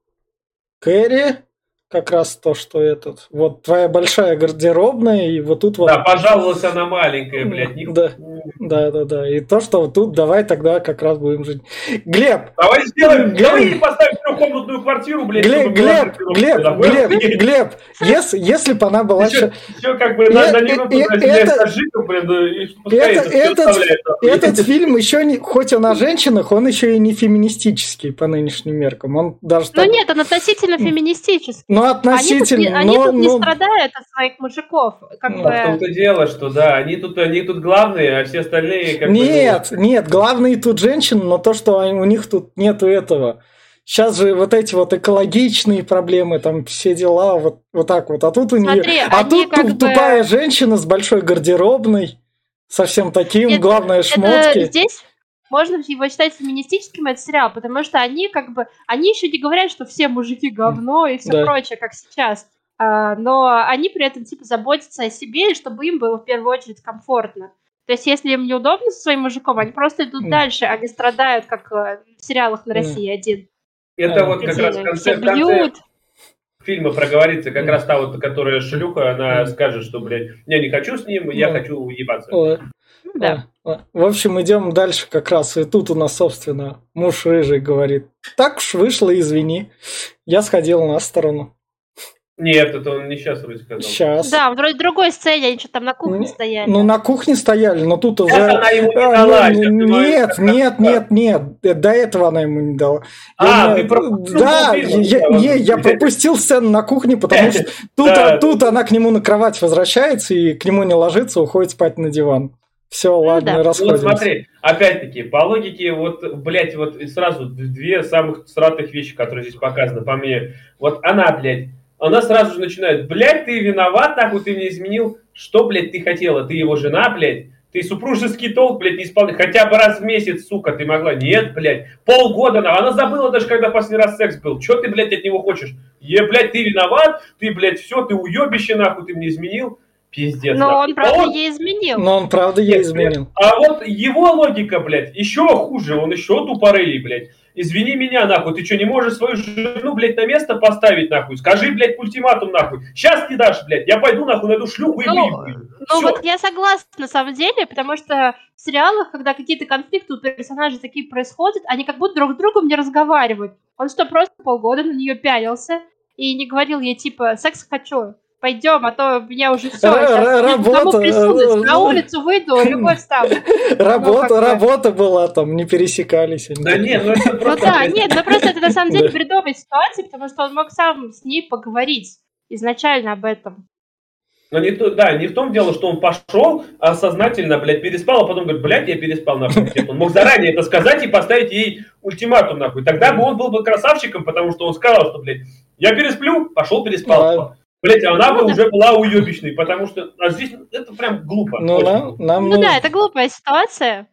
Кэрри, как раз то, что этот. Вот твоя большая гардеробная, и вот тут вот... Да, пожаловалась она маленькая, блядь. не- Да. Да, да, да. И то, что вот тут давай тогда как раз будем жить. Глеб, Давай сделаем, Глеб- давай ей поставим трехкомнатную квартиру, блядь. Глеб, чтобы Глеб, Глеб, да, Глеб, блядь. Глеб, если, если бы она была... Еще, еще как бы на, Э, на э, это- блин, да, и Это- этот-. Этот фильм еще не, хоть он о женщинах, он еще и не феминистический по нынешним меркам. Он даже Ну так- нет, он относительно феминистический. Ну Они тут, не, относительно, они но, тут не но- страдают от своих мужиков. Как Ну, бы... В том-то дело, что да, они тут, они тут главные, а все остальные как бы, ну, Нет, нет, главные тут женщины, но то, что они- у них тут нету этого. Сейчас же вот эти вот экологичные проблемы, там все дела, вот, вот так вот. А тут у нее... Смотри, А тут туп- бы- тупая женщина с большой гардеробной, совсем таким, Нет, главное, это шмотки. здесь можно его считать феминистическим этот сериал, потому что они как бы, они еще не говорят, что все мужики говно и все Да. прочее, как сейчас. А, но они при этом типа заботятся о себе, и чтобы им было в первую очередь комфортно. То есть, если им неудобно со своим мужиком, они просто идут М. дальше, не страдают, как э, в сериалах на. России один. Это А, вот как раз в конце, все в конце бьют. фильма проговорится, как Мгм. раз та вот, которая шлюха, она Мгм. скажет, что, блядь, я не хочу с ним, я Ну. хочу уебаться. Ну да. А, а. В общем, идем дальше как раз. И тут у нас, собственно, муж рыжий говорит, так уж вышло, извини. Я сходил на сторону. Нет, это он не сейчас вроде сказал. Сейчас. Да, вроде в другой сцене они что-то там на кухне Не- стояли. Ну, на кухне стояли, но тут уже... Сейчас она ему не А, дала. ты нет, нет, нет, нет, нет. Э, До этого она ему не дала. А, Я ты пропустил Да, я, да, не, я пропустил сцену на кухне, потому что тут, Да. а, тут она к нему на кровать возвращается и к нему не ложится, уходит спать на диван. Все, ладно, да. Ну вот расходимся. смотри, опять-таки, по логике, вот, блядь, вот сразу две самых сратых вещи, которые здесь показаны, по мне. Вот она, блядь, она сразу же начинает, блядь, ты виноват, нахуй ты мне изменил. Что, блядь, ты хотела? Ты его жена, блядь? Ты супружеский долг, блядь, не исполняешь. Хотя бы раз в месяц, сука, ты могла. Нет, блядь. Полгода. на- Она забыла даже, когда последний раз секс был. Че ты, блядь, от него хочешь? Е, блядь, ты виноват. Ты, блядь, все, ты уебище, нахуй, ты мне изменил. Пиздец. Но нахуй. он, правда, А он- ей изменил. Но он, правда, ей изменил. а вот его логика, блядь, еще хуже, он еще тупорылый, блядь. Извини меня, нахуй, ты что, не можешь свою жену, блядь, на место поставить, нахуй? Скажи, блядь, ультиматум, нахуй. Сейчас не дашь, блядь, я пойду, нахуй, найду шлюху и Ну, выебу. Ну вот я согласна на самом деле, потому что в сериалах, когда какие-то конфликты у персонажей такие происходят, они как будто друг с другом не разговаривают. Он что, просто полгода на нее пялился и не говорил ей типа «секс хочу, пойдем, а то меня уже все, Ра- ра- работа, на улицу выйду, любовь ставлю». Работа, бы- работа была там, не пересекались. они. Да не, ну это Ну просто... да, нет, ну просто это на самом деле Да. бредовая ситуация, потому что он мог сам с ней поговорить изначально об этом. Но не то, да, не в том дело, что он пошел, а сознательно, блядь, переспал, а потом говорит, блядь, я переспал, нахуй. Он мог заранее это сказать и поставить ей ультиматум, нахуй. Тогда бы он был бы красавчиком, потому что он сказал, что, блядь, я пересплю, пошел переспал. Ладно. Блядь, а она бы Ну да. уже была уебищной, потому что... А здесь это прям глупо. Ну, нам, нам Ну да, это глупая ситуация.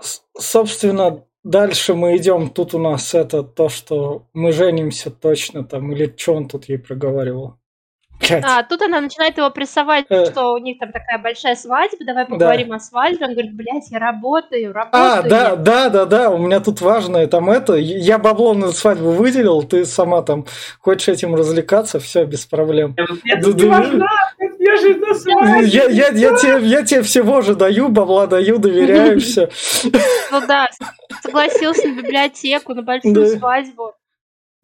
С- Собственно, дальше мы идем. Тут у нас это то, что мы женимся точно там, или что он тут ей проговаривал. А, тут она начинает его прессовать, Э. что у них там такая большая свадьба, давай поговорим о свадьбе. Он говорит, блядь, я работаю, работаю. А, да, да, да, да, у меня тут важное там это. Я бабло на свадьбу выделил, ты сама там хочешь этим развлекаться, все, без проблем. Я Да, да, тебе, всего же даю, бабла даю, доверяю, все. Ну да, согласился на библиотеку, на большую Да. свадьбу.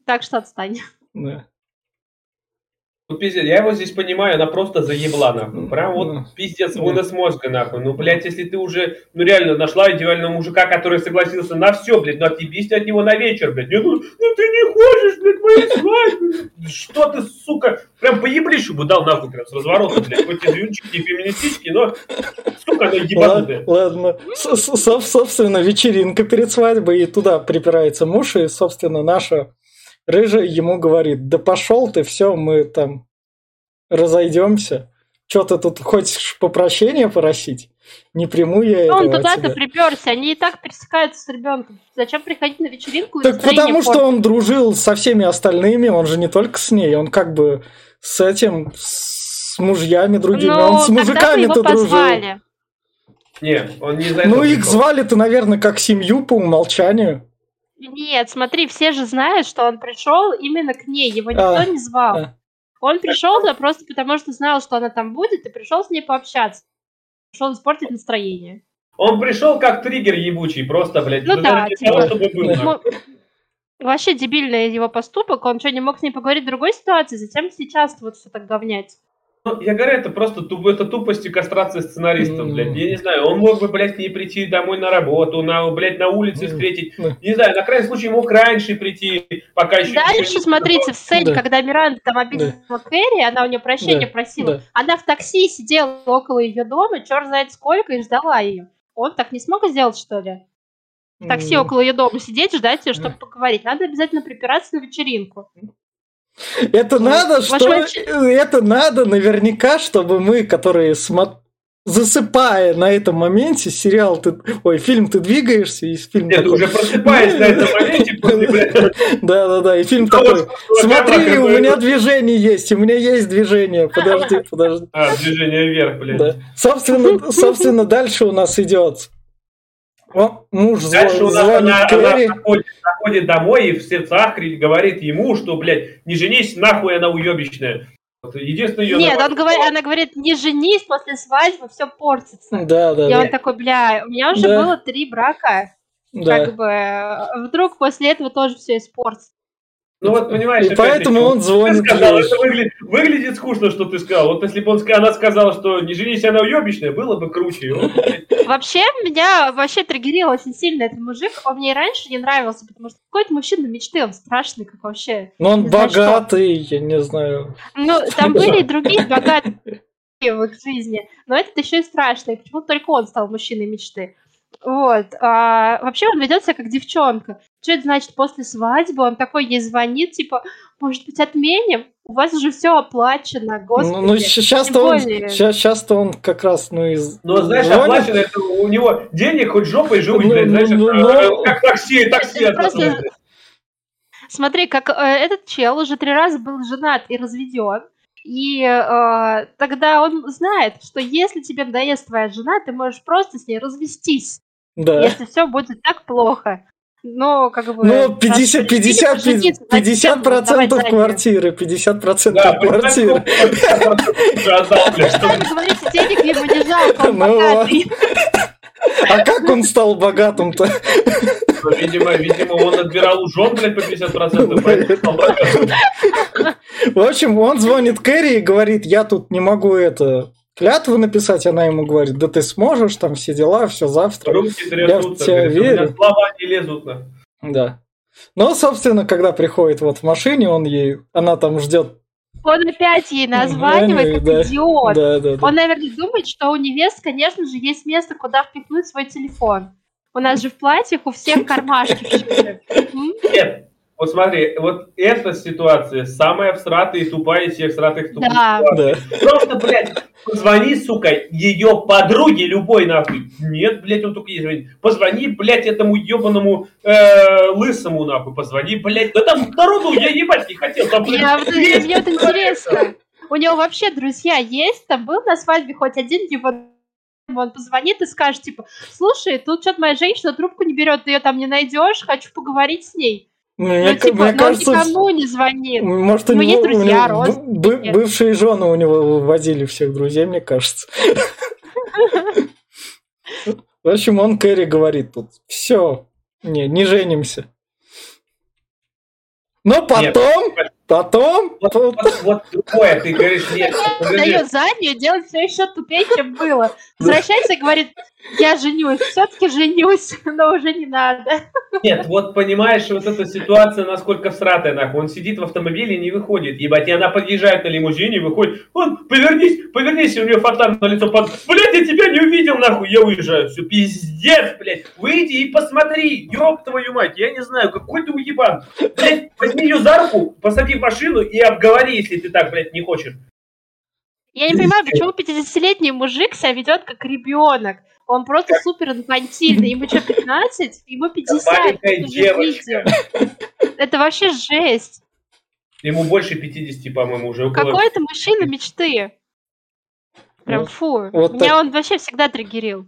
Так что отстань. Да. Ну, пиздец, я его здесь понимаю, она просто заебла, нахуй. Прям вот пиздец, вынос мозга, нахуй. Ну, блядь, если ты уже, ну, реально нашла идеального мужика, который согласился на все, блядь, ну, отъебись от него на вечер, блядь. Нет, ну, ну, ты не хочешь, блядь, моей свадьбы. Что ты, сука, прям поеблишу бы дал, нахуй, прям с разворота, блядь. Хоть и дрюнчики, и феминистички, но, сука, она ебанутая. Ладно, собственно, вечеринка перед свадьбой, и туда припирается муж, и, собственно, наша Рыжий ему говорит, да пошел ты, все, мы там разойдемся. Что ты тут хочешь попрощения просить? Не приму я этого Он туда-то приперся, они и так пересекаются с ребенком. Зачем приходить на вечеринку? Так потому что он дружил со всеми остальными, он же не только с ней, он как бы с этим, с мужьями другими, Но он с мужиками-то дружил. Нет, он не за Ну, их звали-то, наверное, как семью по умолчанию. Нет, смотри, все же знают, что он пришел именно к ней, его никто а, не звал. А. Он пришел туда просто потому, что знал, что она там будет, и пришел с ней пообщаться. Пришел испортить настроение. Он пришел как триггер ебучий, просто, блядь. Ну да, типа, того, чтобы был, Вообще дебильный его поступок, он что, не мог с ней поговорить в другой ситуации? Зачем сейчас вот все так говнять? Ну, я говорю, это просто туп, это тупость и кастрация сценаристов, блядь. Я не знаю, он мог бы, блядь, не прийти домой на работу, на, блядь, на улице встретить. Не знаю, на крайний случай мог раньше прийти, пока еще... Дальше, еще смотрите, в сцене, да. когда Миранда там обидела да. Кэрри, она у нее прощения да. просила, да. она в такси сидела около ее дома, черт знает сколько, и ждала ее. Он так не смог сделать, что ли? В такси около ее дома сидеть, ждать ее, чтобы поговорить. Надо обязательно припираться на вечеринку. Это надо, что... Это надо наверняка, чтобы мы, которые смотрят засыпая на этом моменте, сериал ты, ой, фильм ты двигаешься, и фильм Нет, такой... уже просыпаясь на этом моменте после, Да, да, да, и фильм такой, смотри, у меня движение есть, у меня есть движение, подожди, подожди. А, движение вверх, блядь. Собственно, собственно, дальше у нас идет о, муж Дальше звонит, она, она, она заходит, заходит домой и в сердцах говорит ему, что, блядь, не женись, нахуй она уебищная. Единственное ее Нет, он говорит, она говорит, не женись, после свадьбы все портится. Да, да. И да. он такой, бля, у меня уже да. было три брака. Да. Как бы вдруг после этого тоже все испортится. Ну вот, понимаешь, и поэтому он звонит. Сказал, это выглядит, выглядит скучно, что ты сказал. Вот если бы он, она сказала, что не женись, она уебищная, было бы круче. Вообще, меня вообще триггерил очень сильно этот мужик. Он мне раньше не нравился, потому что какой-то мужчина мечты, он страшный, как вообще. Ну он богатый, я не знаю. Ну, там были и другие богатые в их жизни, но этот еще и страшный. Почему только он стал мужчиной мечты? Вот. А, вообще он ведет себя как девчонка. Что это значит после свадьбы? Он такой ей звонит, типа, может быть, отменим? У вас уже все оплачено, господи. Ну, ну сейчас-то он, сейчас, сейчас-то он как раз, ну, из... Ну, знаешь, звонит. оплачено, это у него денег хоть жопой живут, ну, блядь, знаешь, ну, это, ну, как такси, такси просто... Смотри, как э, этот чел уже три раза был женат и разведен. И э, тогда он знает, что если тебе надоест твоя жена, ты можешь просто с ней развестись. Да. Если все будет так плохо. Но как бы... Ну, 50, 50, 50, 50 процентов квартиры, 50 процентов квартиры. Говорите, денег ему не жалко, он ну богатый. А как он стал богатым-то? Ну, видимо, видимо, он отбирал у жен, блядь, по 50%, В общем, он звонит Кэрри и говорит, я тут не могу это клятву написать, она ему говорит, да ты сможешь, там все дела, все завтра. Руки трясутся, я в тебя верю. слова не лезут. Да. Но, собственно, когда приходит вот в машине, он ей, она там ждет он опять ей названивает, как идиот. Да, да, да. Он, наверное, думает, что у невест, конечно же, есть место, куда впихнуть свой телефон. У нас же в платьях у всех кармашки. Нет, вот смотри, вот эта ситуация самая всратая и тупая из всех всратых тупых да. Да. Просто, блядь, позвони, сука, ее подруге любой, нахуй. Нет, блядь, он только ей звонит. Позвони, блядь, этому ебаному э, лысому, нахуй, позвони, блядь. Да там народу я ебать не хотел. Там, блядь, я, мне, мне вот интересно, у него вообще друзья есть? Там был на свадьбе хоть один его он позвонит и скажет, типа, слушай, тут что-то моя женщина трубку не берет, ты ее там не найдешь, хочу поговорить с ней. Мне, ну, типа, мне кажется, никому не звонит. Может, у ну, него, есть друзья, у него б- бывшие жены у него возили всех друзей, мне кажется. В общем, он Кэрри говорит тут, все, не, не женимся. Но потом, Потом... Вот, вот, вот другое, ты говоришь, нет. Дает заднюю, делать все еще тупее, чем было. Возвращается и говорит, я женюсь, все-таки женюсь, но уже не надо. Нет, вот понимаешь, вот эта ситуация насколько всратая, нахуй. Он сидит в автомобиле и не выходит, ебать, и она подъезжает на лимузине, выходит, он, повернись, повернись, и у нее фонтан на лицо, под... блядь, я тебя не увидел, нахуй, я уезжаю, все, пиздец, блядь, выйди и посмотри, ёб твою мать, я не знаю, какой ты уебан, блядь, возьми ее за руку, посади в машину и обговори, если ты так, блядь, не хочешь. Я не понимаю, почему 50-летний мужик себя ведет как ребенок. Он просто супер инфантильный. Ему что, 15? Ему 50. Маленькая Это. Это вообще жесть. Ему больше 50, по-моему, уже около... Какой это мужчина мечты? Прям Ну, фу. вот Меня так. он вообще всегда триггерил.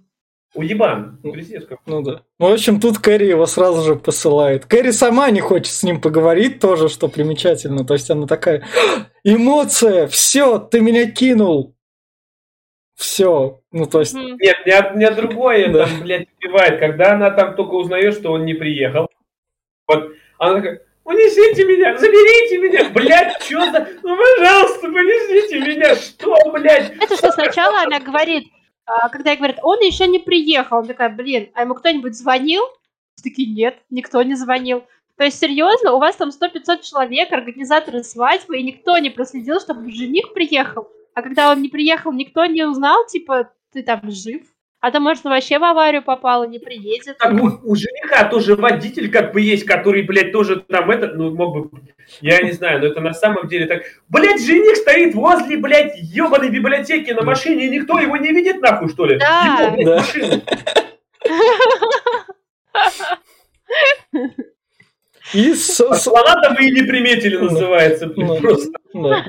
Уебан, пиздец какой. Ну да. Ну, в общем, тут Кэрри его сразу же посылает. Кэрри сама не хочет с ним поговорить тоже, что примечательно. То есть она такая, «А, эмоция, все, ты меня кинул. Все. Ну, то есть. Нет, меня, меня другое Да. там, блядь, убивает, когда она там только узнает, что он не приехал. Вот, она такая, унесите меня, заберите меня, блядь, что за... Ну, пожалуйста, понесите меня, что, блядь? Это что сначала она говорит, когда ей говорят, он еще не приехал, он такая, блин, а ему кто-нибудь звонил? Все такие, нет, никто не звонил. То есть, серьезно, у вас там 100-500 человек, организаторы свадьбы, и никто не проследил, чтобы жених приехал. А когда он не приехал, никто не узнал, типа, ты там жив. А то, может, вообще в аварию попал и не приедет. Так, у, у жениха тоже водитель как бы есть, который, блядь, тоже там это, ну, мог бы, я не знаю, но это на самом деле так, блядь, жених стоит возле, блядь, ебаной библиотеки на машине, и никто его не видит, нахуй, что ли? Да. Ебал, блядь, Да. машину. и, со- А слона-то мы и не приметили, называется, Ну. просто. да.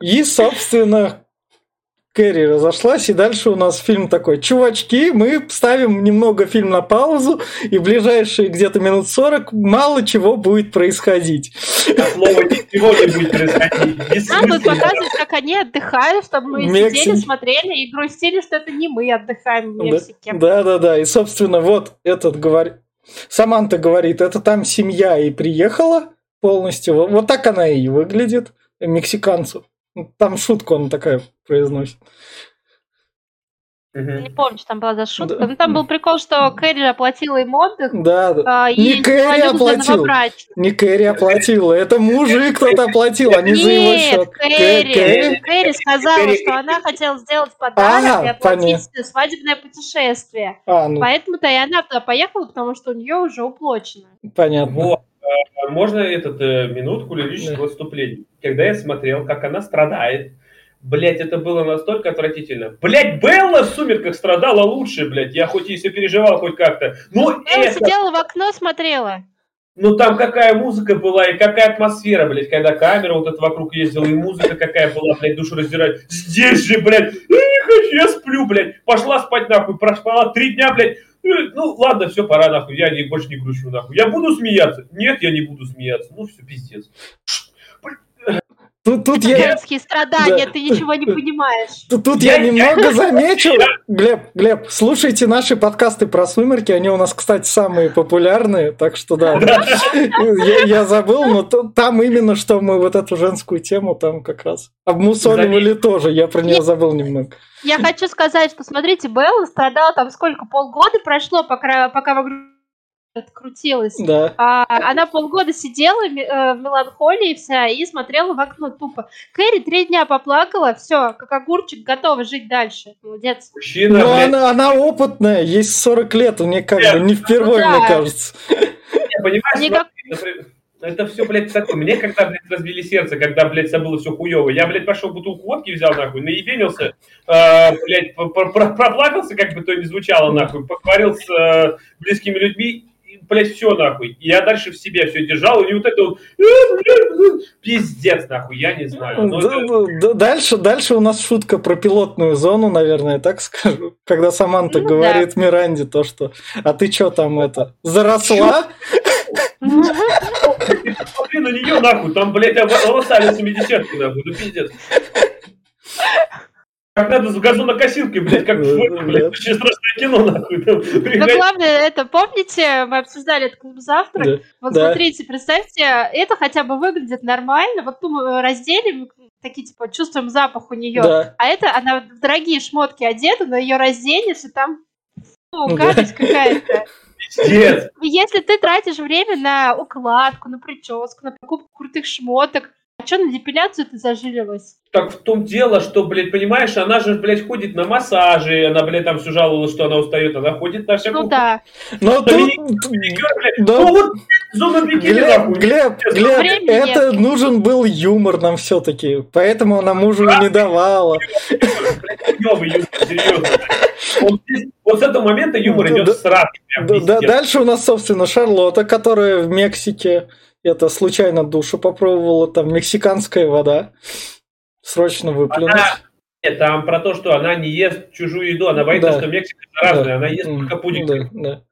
и, собственно, Кэрри разошлась, и дальше у нас фильм такой. Чувачки, мы ставим немного фильм на паузу, и в ближайшие где-то минут 40 мало чего будет происходить. От слова ничего не будет происходить. Нам тут показывают, как они отдыхают, чтобы мы Мексики. сидели, смотрели и грустили, что это не мы отдыхаем в Мексике. Да, да, да. И, собственно, вот этот говорит. Саманта говорит, это там семья и приехала полностью. Вот, вот так она и выглядит, мексиканцу. Там шутку она такая произносит. Не помню, что там была за шутка. Да. Ну, там был прикол, что Кэрри оплатила им отдых, Да, да. а, и Не Кэрри оплатил. Не Кэрри оплатила, это мужик кто-то оплатил, а не за его счет. Кэрри. Кэрри? Кэрри сказала, Кэрри. что она хотела сделать подарок А, и оплатить свадебное путешествие. А, ну, Поэтому-то и она туда поехала, потому что у нее уже уплочено. понятно. Вот. А Можно этот э, минутку лирического выступления? Когда я смотрел, как она страдает, блять, это было настолько отвратительно. Блять, Белла в «Сумерках» страдала лучше, блять. Я хоть и переживал хоть как-то. Но Я это... сидела в окно, смотрела. Ну там какая музыка была и какая атмосфера, блядь, когда камера вот эта вокруг ездила, и музыка какая была, блядь, душу раздирать. Здесь же, блядь, я не хочу, я сплю, блядь. Пошла спать, нахуй, проспала три дня, блядь. Э, Ну, ладно, все, пора, нахуй, я не, больше не грущу, нахуй. Я буду смеяться? Нет, я не буду смеяться. Ну, все, пиздец. Тут, тут я, Женские страдания, Да. ты ничего не понимаешь. тут, тут я, Я- немного замечу. Глеб, Глеб, слушайте наши подкасты про сумерки, они у нас, кстати, самые популярные, так что да. Я, я забыл, но то- там именно, что мы вот эту женскую тему там как раз обмусоливали тоже, я про нее забыл немного. Я хочу сказать, что, смотрите, Белла страдала там сколько, полгода прошло, пока, пока вокруг открутилась. Да. А, она полгода сидела э, в меланхолии вся и смотрела в окно тупо. Кэрри три дня поплакала, все, как огурчик, готова жить дальше. Молодец. Мужчина, Но блядь, она, она опытная, ей 40 лет, у нее как бы не впервые, Да. мне кажется. я понимаю, Никак- например, это все, блядь, такое. Мне когда, блядь, разбили сердце, когда, блядь, все было все хуево. Я, блядь, пошел бутылку водки взял, нахуй, наебенился, э, блядь, про- про- проплакался, как бы то ни звучало, нахуй, поговорил с э, близкими людьми, блядь, все, нахуй. И я дальше в себе все держал, и вот это вот, пиздец, нахуй, я не знаю. Ну, Д- это- д- д- Дальше, дальше у нас шутка про пилотную зону, наверное, так скажу. Когда Саманта Ну говорит Миранде то, что «А ты что там это, заросла?» Посмотри на нее, нахуй, там, блядь, волосами 70 нахуй, ну пиздец. Как надо с газонокосилкой, блядь, как в Да. блядь, очень страшное кино, нахуй. там, Но приходит. главное, это, помните, мы обсуждали это клуб завтрак? Да. Вот Да. смотрите, представьте, это хотя бы выглядит нормально. Вот ту мы разделим, такие, типа, чувствуем запах у нее. Да. А это она в дорогие шмотки одета, но ее разденешь, и там ну, Да. гадость какая-то. Пиздец. Если ты тратишь время на укладку, на прическу, на покупку крутых шмоток, а что на депиляцию ты зажилилась? Так в том дело, что, блядь, понимаешь, она же, блядь, ходит на массажи, она, блядь, там все жаловалась, что она устает, она ходит на всякую... Ну да. Но тут... Блядь. Да. Ну вот, Глеб, нахуй. Глеб, Глеб, Времени это нужен был юмор нам все-таки, поэтому она мужу не давала. Вот, с этого момента юмор Да, идет сразу. дальше у нас, собственно, Шарлотта, которая в Мексике это случайно душу попробовала, там мексиканская вода. Срочно выплюнуть. Она- Нет, там про то, что она не ест чужую еду, она боится, Да. что Мексика заразная, Да. она ест только пудинг. Да, да,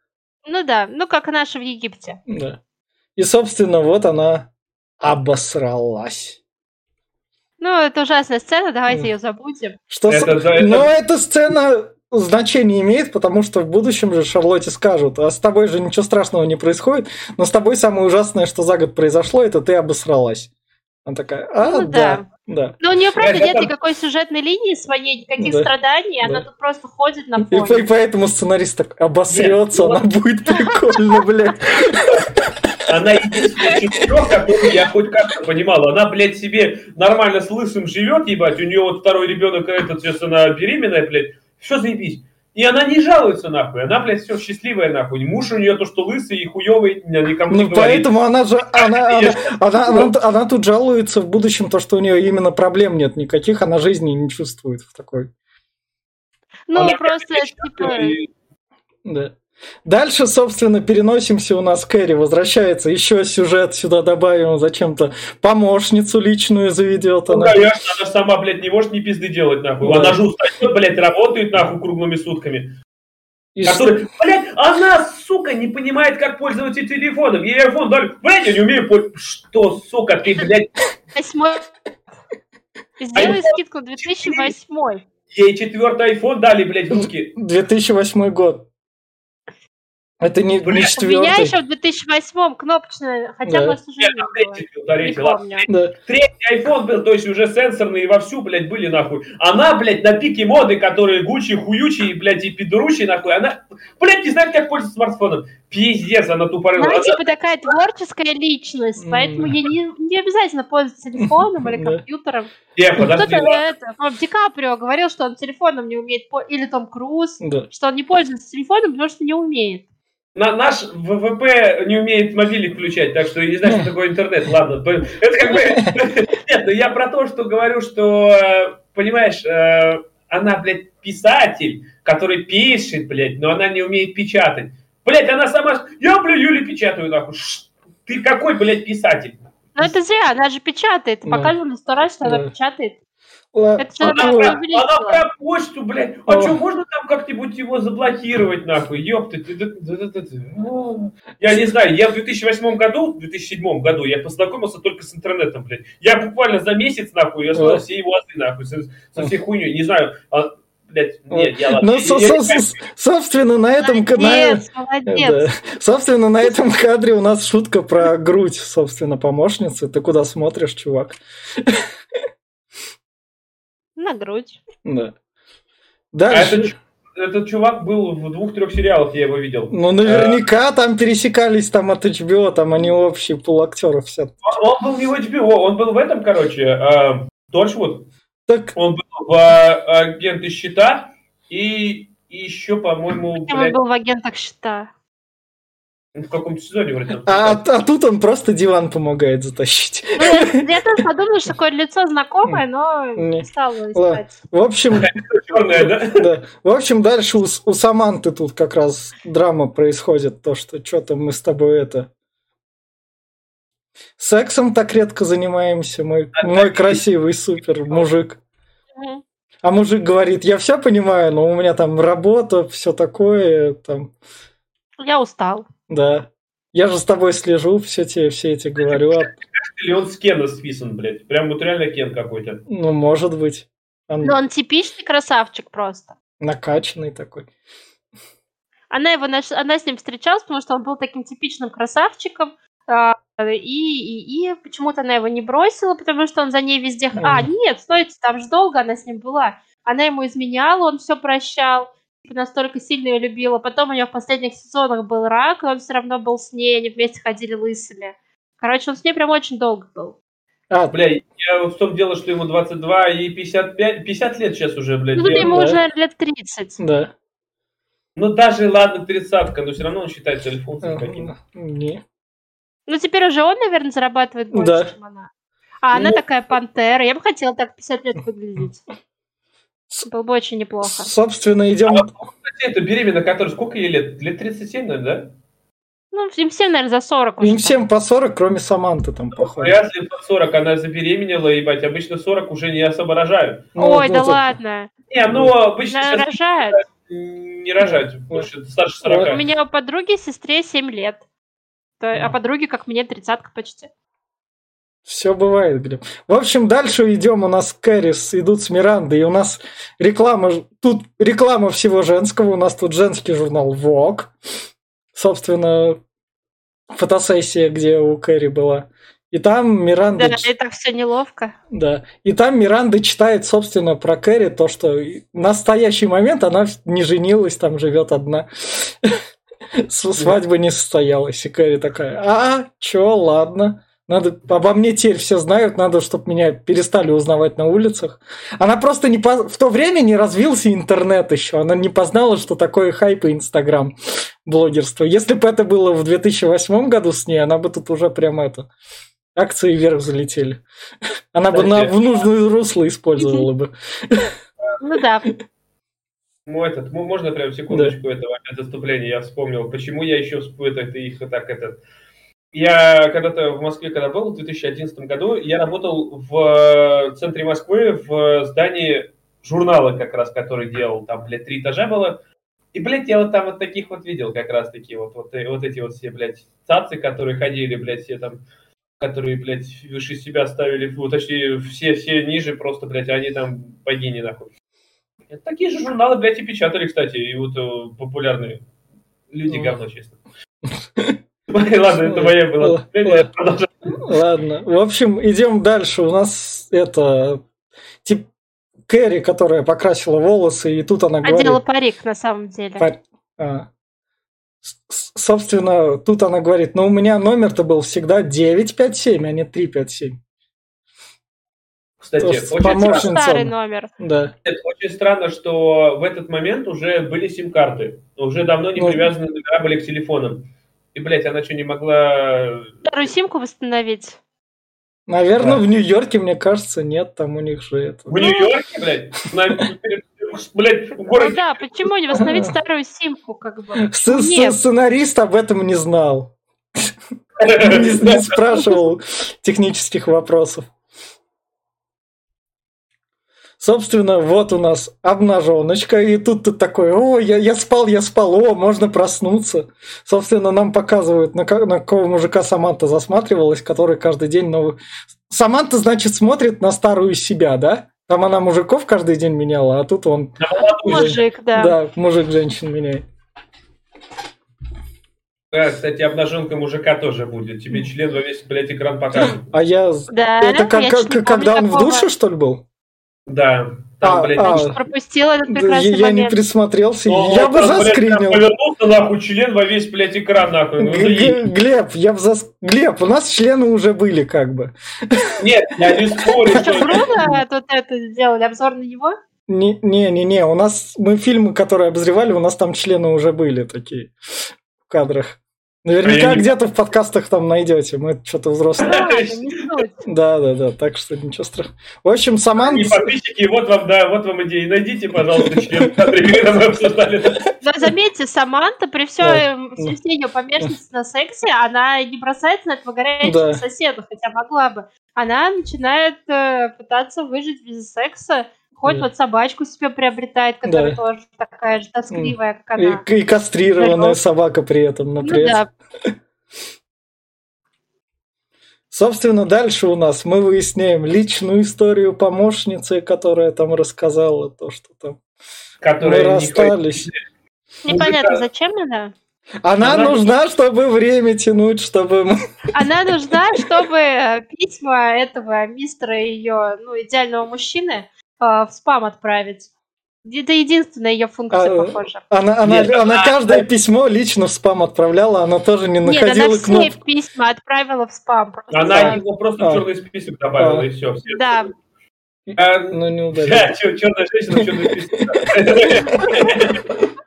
Ну да, ну как наши в Египте. да. И, собственно, вот она обосралась. Ну, это ужасная сцена, давайте ее забудем. Что с- Это- да, это- Но эта сцена значения имеет, потому что в будущем же Шарлотте скажут, а с тобой же ничего страшного не происходит, но с тобой самое ужасное, что за год произошло, это ты обосралась. Она такая, а, Ну да, да. Но у нее, правда, нет никакой сюжетной линии своей, никаких Да. страданий, она Да. тут просто ходит на И, по- и фоне. поэтому сценарист так обосрется, Нет, ну она будет прикольно, блядь. Она единственная из которую я хоть как-то понимал. Она, блядь, себе нормально с лысым живет, ебать. У нее вот второй ребенок, этот, сейчас она беременная, блядь. Все заебись. И она не жалуется, нахуй. Она, блядь, все счастливая, нахуй. Муж у нее то, что лысый и хуевый, никому не Ну, говорит. поэтому она же, она, она, она, она, она тут жалуется в будущем, то, что у нее именно проблем нет никаких, она жизни не чувствует в такой. Ну, Она просто, типа... И- Да. Дальше, собственно, переносимся у нас Кэрри, возвращается, еще сюжет сюда добавим, зачем-то помощницу личную заведет Ну, она. конечно, она сама, блядь, не может ни пизды делать, нахуй. Да. Она же устает, блядь, работает, нахуй, круглыми сутками. И что- Который, блядь, она, сука, не понимает, как пользоваться телефоном. Ей iPhone дали, блядь, я не умею пользоваться. Что, сука, ты, блядь, Восьмой. Сделай скидку 2008. ей четвертый iPhone дали, блядь, в руки. 2008 год. Это не, не Блядь, У меня четвертый. еще в 2008 кнопочная, хотя, Да. может, уже Нет, не было. третий Не помню. Да. Третий iPhone был, то есть уже сенсорные вовсю, блядь, были, нахуй. Она, блядь, на пике моды, которые гучи, хуючи, блядь, и пидоручи, нахуй. Она, блядь, не знает, как пользоваться смартфоном. Пиздец, она тупорылая. Она Она- типа такая творческая личность, поэтому ей не, не обязательно пользоваться телефоном или компьютером. Не, Кто-то подожди, по-моему, Ди Каприо говорил, что он телефоном не умеет, или Том Круз, что он не пользуется телефоном, потому что не умеет. На, наш ВВП не умеет мобильник включать, так что я не знаю, что такое интернет. Ладно, это как бы... Нет, ну я про то, что говорю, что, э, понимаешь, э, она, блядь, писатель, который пишет, блядь, но она не умеет печатать. Блядь, она сама... Я, блядь, Юля, печатаю, нахуй. Ты какой, блядь, писатель? Но это зря, она же печатает. Да. Показывали сто раз, что Да. она печатает. Всё Она, про, почту, блядь. А что, можно там как-нибудь его заблокировать, нахуй? Ёпта. А. Я не знаю, я в 2008 году, в 2007 году я познакомился только с интернетом, блядь. Я буквально за месяц, нахуй, я смотрел все его азы, нахуй, со, со всей хуйней. Не знаю, а, блядь, нет, я. Ну, Я- со- я- со- со- собственно, на этом молодец. Да. Собственно, на этом кадре у нас шутка про грудь, собственно, помощницы. Ты куда смотришь, чувак? На грудь. Да. А Дальше. этот, этот чувак был в двух-трех сериалах, я его видел. Ну, наверняка там пересекались там от HBO, там они общие полактеров все. Он, он был не в HBO, он был в этом, короче, э, Торчвуд. Так, Он был в э, агенты щита и, и еще, по-моему, Кем он блядь, был в агентах щита? В каком-то сезоне вроде. а, а тут он просто диван помогает затащить. Ну, я тоже подумала, что такое лицо знакомое, но Не. стала искать. В общем, да? да. В общем, дальше у, у Саманты тут как раз драма происходит, то, что что-то мы с тобой это... Сексом так редко занимаемся, мой, мой красивый супер мужик. А мужик говорит, я все понимаю, но у меня там работа, все такое, там, Я устал. Да. Я же с тобой слежу, все те, все эти говорю. а, Или он с Кена списан, блядь. Прям вот реально Кен какой-то. Ну, может быть. Он Но он типичный красавчик просто. накачанный такой. Она его наш- она с ним встречалась, потому что он был таким типичным красавчиком. а, И, и, и почему-то она его не бросила, потому что он за ней везде... А, нет, стойте, там же долго она с ним была. Она ему изменяла, он все прощал. Настолько сильно ее любила. Потом у нее в последних сезонах был рак, и он все равно был с ней, они вместе ходили лысыми. Короче, он с ней прям очень долго был. А, Бля, я в том дело, что ему 22 и 55, 50 лет сейчас уже, блядь. Ну, я- ему да. уже лет 30. да. Ну, даже, ладно, тридцатка, но все равно он считается альфонсом каким-то. Не. Ну, теперь уже он, наверное, зарабатывает больше, Да. чем она. А она Ну. такая пантера. Я бы хотела так в 50 лет выглядеть. Было бы очень неплохо. Собственно, идем... Кстати, это беременна, которая сколько ей лет? Лет 37, наверное, да? Ну, им всем, наверное, за 40 уже. Им всем по 40, кроме Саманты там, походу. Вряд ли под 40 она забеременела, ебать. Обычно 40 уже не особо рожают. Ну, Ой, вот да это- ладно. Не, ну, обычно Она рожает. не рожают. Больше старше 40. У меня у подруги сестре 7 лет. То- А Мгм. подруге, как мне, тридцатка почти. Все бывает, Глеб. В общем, дальше идем. У нас Кэрис идут с Мирандой. И у нас реклама... Тут реклама всего женского. У нас тут женский журнал Vogue. Собственно, фотосессия, где у Кэрри была. И там Миранда... Да, так все неловко. Да. И там Миранда читает, собственно, про Кэрри то, что в настоящий момент она не женилась, там живет одна. Свадьба не состоялась. И Кэрри такая, а, чё, ладно. Надо, обо мне теперь все знают, надо, чтобы меня перестали узнавать на улицах. Она просто не по- в то время не развился интернет еще. Она не познала, что такое хайп и Инстаграм блогерство. Если бы это было в 2008 году с ней, она бы тут уже прям это акции вверх залетели. Она бы на, в нужную русло использовала бы. Ну да. Ну, этот, можно прям секундочку этого опять отступления, я вспомнил, почему я еще это их так этот. Я когда-то в Москве, когда был, в 2011 году, я работал в центре Москвы в здании журнала как раз, который делал, там, блядь, три этажа было. И, блядь, я вот там вот таких вот видел как раз таки, вот, вот, э, вот эти вот все, блядь, цацы, которые ходили, блядь, все там, которые, блядь, выше себя ставили, ну, точнее, все, все ниже просто, блядь, они там богини, нахуй. Такие же журналы, блядь, и печатали, кстати, и вот э, популярные люди Ну. говно, честно. Ладно, это мое было. Ладно. продолжай. Ладно. В общем, идем дальше. У нас это тип Кэрри, которая покрасила волосы, и тут она говорит... Одела парик на самом деле. Пар- а. Собственно, тут она говорит, ну у меня номер-то был всегда 957, а не 357. Кстати, То есть очень странно, Старый номер. Да. очень странно, что в этот момент уже были сим-карты. Уже давно не Ну. привязаны номера были к телефонам. И, блядь, она что, не могла... Старую симку восстановить. Наверное, Да. в Нью-Йорке, мне кажется, нет, там у них же это. В Нью-Йорке, блядь? На- Блядь, в Ну городе... да, почему не восстановить старую симку, как бы? Сценарист об этом не знал. Не спрашивал технических вопросов. Собственно, вот у нас обнаженочка, и тут ты такой, о, я, я спал, я спал, о, можно проснуться. Собственно, нам показывают, на, ка- на какого мужика Саманта засматривалась, который каждый день новый... Саманта, значит, смотрит на старую себя, да? Там она мужиков каждый день меняла, а тут он, Мужик, да. да, мужик женщин меняет. Да, кстати, обнаженка мужика тоже будет. Тебе член во весь, блядь, экран покажет. А я... Да, Это как, я как- когда он в душе, что ли, был? Да. Там, А, блядь, а. Значит, пропустила этот прекрасный я, я не момент. присмотрелся. Ну, я бы блядь, заскринил. там Повернулся, нахуй, член во весь, блядь, экран, нахуй. Ну, Г- Глеб, я бы зас... Глеб, у нас члены уже были, как бы. Нет, я не спорю. Что, что- Бруно тут это сделали, обзор на него? Не-не-не, у нас мы фильмы, которые обозревали, у нас там члены уже были такие в кадрах. Наверняка А я не- где-то в подкастах там найдете. Мы что-то взрослые. Да, да, да. Так что ничего страшного. В общем, Саманта. И подписчики, вот вам, да, вот вам идеи. Найдите, пожалуйста, член, мы обсуждали. Но заметьте, Саманта, при эм, всей ее помешанности на сексе, она не бросается на этого горячего Да. соседа, хотя могла бы. Она начинает э, пытаться выжить без секса. Хоть вот собачку себе приобретает, которая Да. тоже такая же тоскливая, как И, она. и кастрированная Здорово. собака при этом. Ну например. да, Собственно, дальше у нас мы выясняем личную историю помощницы, которая там рассказала то, что там Которая мы расстались. Непонятно, зачем она? Она, Она- нужна, чтобы время тянуть, чтобы... мы- Она нужна, чтобы письма этого мистера ее, ну, идеального мужчины в спам отправить. Это единственная ее функция, А, похоже. Она, она, Нет, она она- каждое письмо лично в спам отправляла, она тоже не Нет, она находила все кнопку. письма отправила в спам. просто. Она Да. его просто А. в черный список добавила, А. и все. Да. Ну, не удалила. Да, черная женщина в черный список.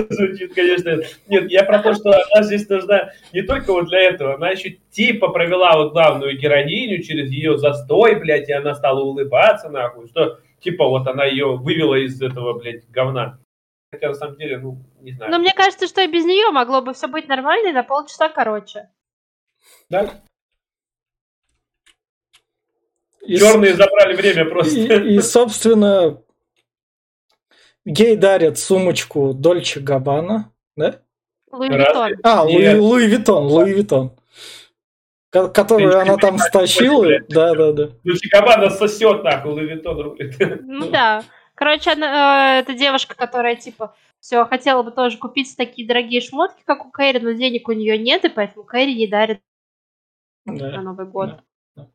Звучит, конечно. Нет, я про то, что она здесь нужна не только вот для этого, она еще типа провела вот главную героиню через ее застой, блядь, и она стала улыбаться, нахуй, что типа вот она ее вывела из этого, блядь, говна. Хотя на самом деле, ну, не знаю. Но мне кажется, что и без нее могло бы все быть нормально и на полчаса короче. Да? И, с- Черные забрали время просто. и- и, собственно, ей дарят сумочку Dolce Gabbana, да? Louis? Vuitton. А, Луи, Нет. Louis Vuitton, Louis Vuitton. Ко- Которую Ты она там стащила. Да, да, да. Ну, Dolce Gabbana сосет, нахуй, Louis Vuitton рулит. Ну да. Короче, она, э, это девушка, которая типа все хотела бы тоже купить такие дорогие шмотки, как у Кэрри, но денег у нее нет, и поэтому Кэрри ей дарит на да. Новый год. да, да.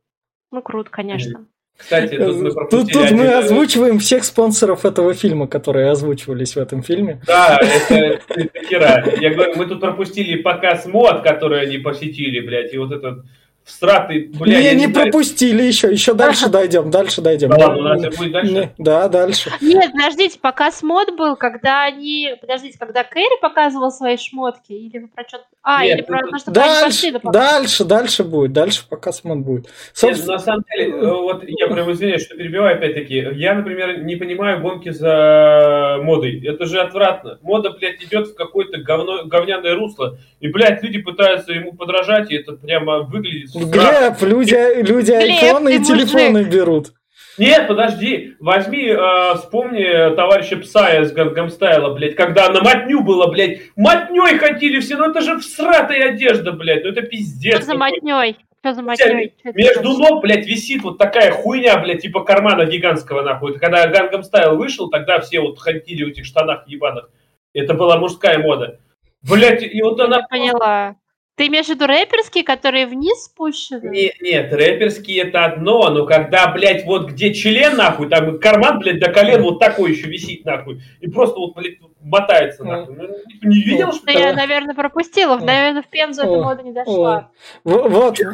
Ну, круто, конечно. Кстати, тут мы Тут, пропустили тут мы один- озвучиваем всех спонсоров этого фильма, которые озвучивались в этом фильме. Да, это, это хера. Я говорю, мы тут пропустили показ мод, который они посетили, блядь, и вот этот всратый, блядь, я не, не знаю. пропустили еще, еще дальше дойдем, дальше дойдем. Да ладно, у нас будет дальше. Не, да, дальше. Нет, подождите, показ мод был, когда они... Подождите, когда Кэрри показывал свои шмотки? Или вы про что А, Нет, или про то, что они пошли Дальше, дальше, дальше будет, дальше пока смотр будет. Нет, Собственно, на самом деле, э, вот я прям извиняюсь, что перебиваю опять-таки. Я, например, не понимаю гонки за модой. Это же отвратно. Мода, блядь, идет в какое-то говно, говняное русло. И, блядь, люди пытаются ему подражать, и это прямо выглядит. Глеб, люди, люди айфоны и телефоны берут. Нет, подожди, возьми, э, вспомни товарища Псая с Гангам Стайла, блядь, когда на матню было, блядь, матней ходили все, ну это же всратая одежда, блядь, ну это пиздец. Что за матней? Что за матней? Между ног, блядь, висит вот такая хуйня, блядь, типа кармана гигантского, нахуй. Это Когда Гангам Стайл вышел, тогда все вот ходили в этих штанах ебаных. Это была мужская мода. Блядь, и вот она... Я поняла. Ты имеешь в виду рэперские, которые вниз спущены? Не- нет, рэперские это одно, но когда, блядь, вот где член, нахуй, там карман, блядь, до колен вот такой еще висит, нахуй, и просто вот, блядь, мотается, нахуй. Ну, не- не видел, что я, наверное, пропустила. Наверное, в Пензу эта мода не дошла. Вот, в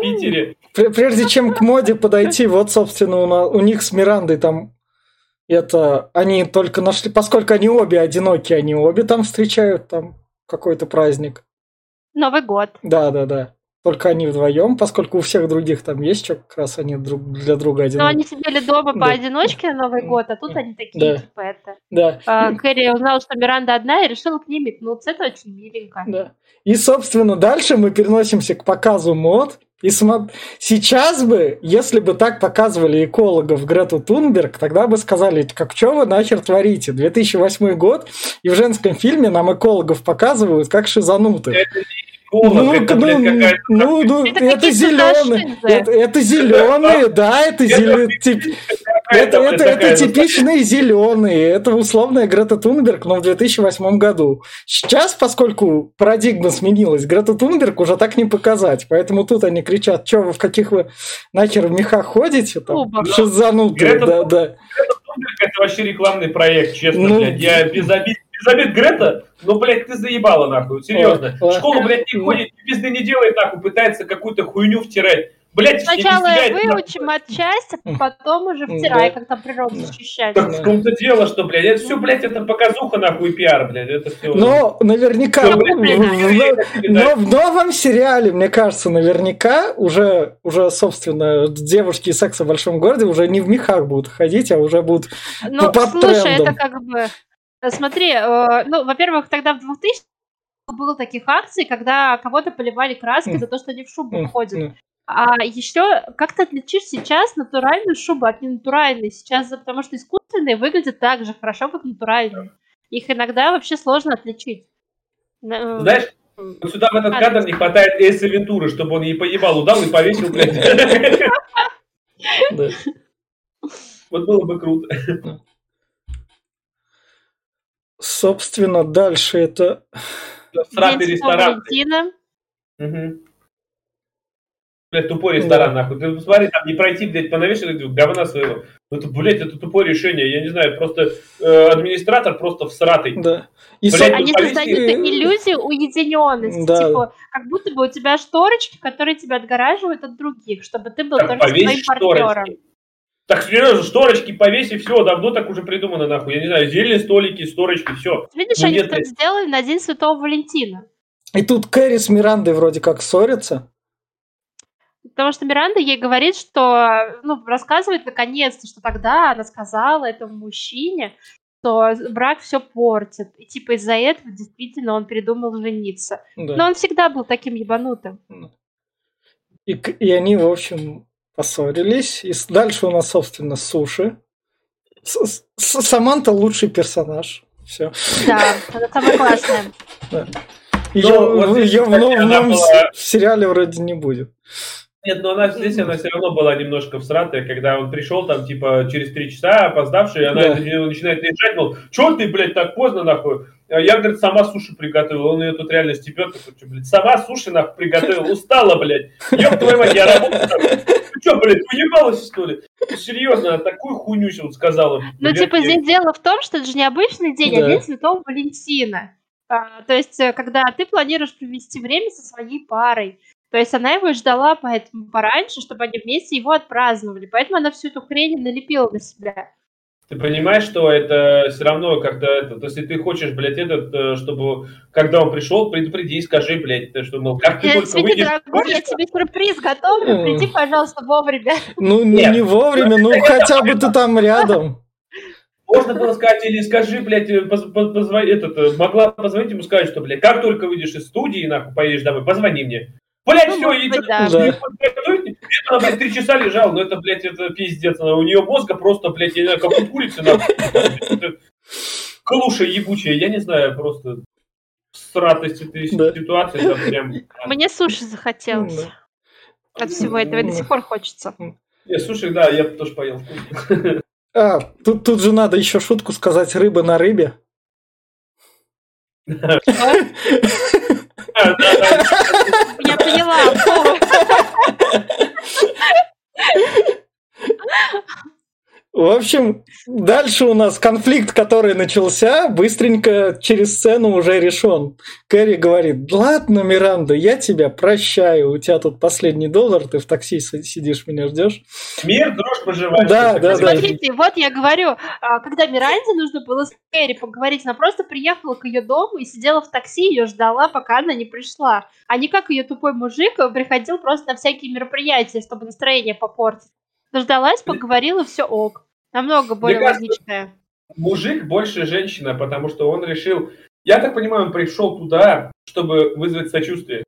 Питере. пр- прежде чем к моде подойти, вот, собственно, у них с Мирандой там это они только нашли, поскольку они обе одиноки, они обе там встречают там какой-то праздник. Новый год. Да, да, да. Только они вдвоем, поскольку у всех других там есть что, как раз они друг для друга Но одиноки. они сидели дома Да. поодиночке на Новый год, а тут они такие, Да. типа, это... Да. А, Кэрри узнала, что Миранда одна, и решила к ней метнуться. Это очень миленько. Да. И, собственно, дальше мы переносимся к показу мод. И смо- сейчас бы, если бы так показывали экологов Грету Тунберг, тогда бы сказали, как что вы нахер творите? 2008 год, и в женском фильме нам экологов показывают как шизануты. Эколог, Ну, это, ну, блядь, какая-то... ну, ну, Это это зеленые. Это, это зеленые, да, это зеленые. Это, это, это типичные зеленые, это условная Грета Тунберг, но в 2008 году. Сейчас, поскольку парадигма сменилась, Грета Тунберг уже так не показать, поэтому тут они кричат, что вы в каких вы нахер в мехах ходите, там, шизанутые, Грета да, да. Тунберг это вообще рекламный проект, честно, Ну, блядь. Я без обид, обид Грета, ну, блядь, ты заебала, нахуй, серьезно. Школу, блядь, не ходит, пизды не делает, нахуй, пытается какую-то хуйню втирать. Блядь, Сначала не стреляет, нахуй. выучим отчасти, а потом уже Да. втирай, как там природу Да. защищать. Так в том-то дело, что, блядь, это все, блядь, это показуха, нахуй, пиар, блядь, это все. Но наверняка, Всё, блядь, блядь, в- но в новом сериале, мне кажется, наверняка уже, уже, собственно, девушки из секса в большом городе уже не в мехах будут ходить, а уже будут Ну, слушай, трендом. это как бы... э, Смотри, э, ну, во-первых, тогда в 2000 было таких акций, когда кого-то поливали краской М. за то, что они в шубах М, ходят. м. А еще как ты отличишь сейчас натуральную шубу от ненатуральной? Сейчас, потому что искусственные выглядят так же хорошо, как натуральные. Их иногда вообще сложно отличить. Э, Знаешь, Вот сюда в этот кадр не хватает Эйса Вентуры, чтобы он ей поебал удал и повесил, блядь. Вот было бы круто. Собственно, дальше это... Святого ресторан. Мгм. Блядь, тупой ресторан, нахуй. Ты посмотри, там не пройти, блядь, понавешивать этого говна своего. Ну, это, блядь, это тупое решение. Я не знаю, просто э, администратор просто всратый. Да. И Блядь, со- ну, Они повесили- создают иллюзию уединенности, Да. типа, как будто бы у тебя шторочки, которые тебя отгораживают от других, чтобы ты был Так, только своим партнером. шторочки. Так, серьезно, шторочки повеси, все, давно так уже придумано, нахуй. Я не знаю, зельные столики, шторочки, все. Видишь, Ну, они блядь. сделали на День Святого Валентина. И тут Кэрри с Мирандой вроде как ссорятся. Потому что Миранда ей говорит, что, ну, рассказывает наконец-то, что тогда она сказала этому мужчине, что брак все портит. И типа из-за этого действительно он передумал жениться. Да. Но он всегда был таким ебанутым. И, и они, в общем, поссорились. И дальше у нас, собственно, суши. С- с- Саманта лучший персонаж. Все. Да, она самая классная. Ее, вот здесь, в кстати, новом, была- сериале вроде не будет. Нет, но она здесь она все равно была немножко всратая, когда он пришел там, типа, через три часа, опоздавший, и она Да. начинает наезжать, мол, чё ты, блядь, так поздно, нахуй? А Я, говорит, сама суши приготовила. Он ее тут реально степет, такой, «Чё, блядь, сама суши, нахуй, приготовила. Устала, блядь. Ёб твою мать, я работаю. Ты чё, блядь, уебалась, что ли? Серьезно, такую хуйню сейчас сказала. Ну, типа, здесь дело в том, что это же не обычный день, а день Святого Валентина. А, то есть, э, когда ты планируешь провести время со своей парой. То есть она его ждала поэтому пораньше, чтобы они вместе его отпраздновали. Поэтому она всю эту хрень налепила на себя. Ты понимаешь, что это все равно как-то это, то есть, если ты хочешь, блядь, этот, э, чтобы, когда он пришел, предупреди, скажи, блядь, ты что, мол, как ты Э, только Света, выйдешь, дорогой, я тебе сюрприз готовлю, приди, пожалуйста, вовремя. Ну, не, Нет. не вовремя, ну хотя бы ты там рядом. Можно было сказать, или скажи, блядь, э, поз- поз- позвони, этот, могла позвонить ему сказать, что, блядь, как только выйдешь из студии, нахуй, поедешь домой, позвони мне. Блядь, Ну, все, может и быть, да. Она, блядь, три часа лежала, ну это, блядь, это пиздец. У нее мозга просто, блядь, я не знаю, как у курицы, Клуша ебучая, я не знаю, просто сратость этой Да. ситуации, там прям... Мне суши захотелось Да. от всего этого, до сих пор хочется. Не, слушай, да, я тоже поел. А, тут, тут же надо еще шутку сказать рыба на рыбе. Я поняла. В общем, дальше у нас конфликт, который начался, быстренько через сцену уже решен. Кэрри говорит, ладно, Миранда, я тебя прощаю, у тебя тут последний доллар, ты в такси си- сидишь, меня ждешь. Мир, дрожь поживаешь. Да, да, да. Смотрите, вот я говорю, а, когда Миранде нужно было с Кэрри поговорить, она просто приехала к ее дому и сидела в такси, ее ждала, пока она не пришла. А не как ее тупой мужик приходил просто на всякие мероприятия, чтобы настроение попортить. Дождалась, поговорила, все ок. Намного более кажется, логичное. Мужик больше женщина, потому что он решил... Я так понимаю, он пришел туда, чтобы вызвать сочувствие.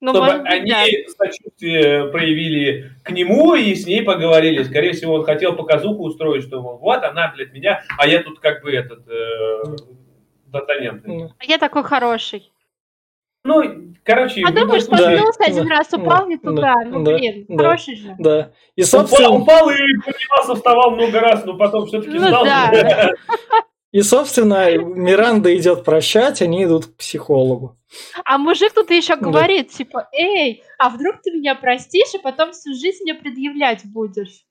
Ну, чтобы может быть, они да. сочувствие проявили к нему и с ней поговорили. Скорее всего, он хотел показуху устроить, что мол, вот она, блядь, меня, а я тут как бы этот... Э. Ну, А я такой хороший. Ну, короче... А любом думаешь, случае, споткнулся один да, раз, упал не да, туда. да, Ну, да, блин, да. хороший же. Да. И, Упал, собственно, упал и поднимался, вставал много раз, но потом все-таки Ну встал. да. и, собственно, Миранда идет прощать, они идут к психологу. А мужик тут еще Да. говорит, типа, эй, а вдруг ты меня простишь, и потом всю жизнь мне предъявлять будешь?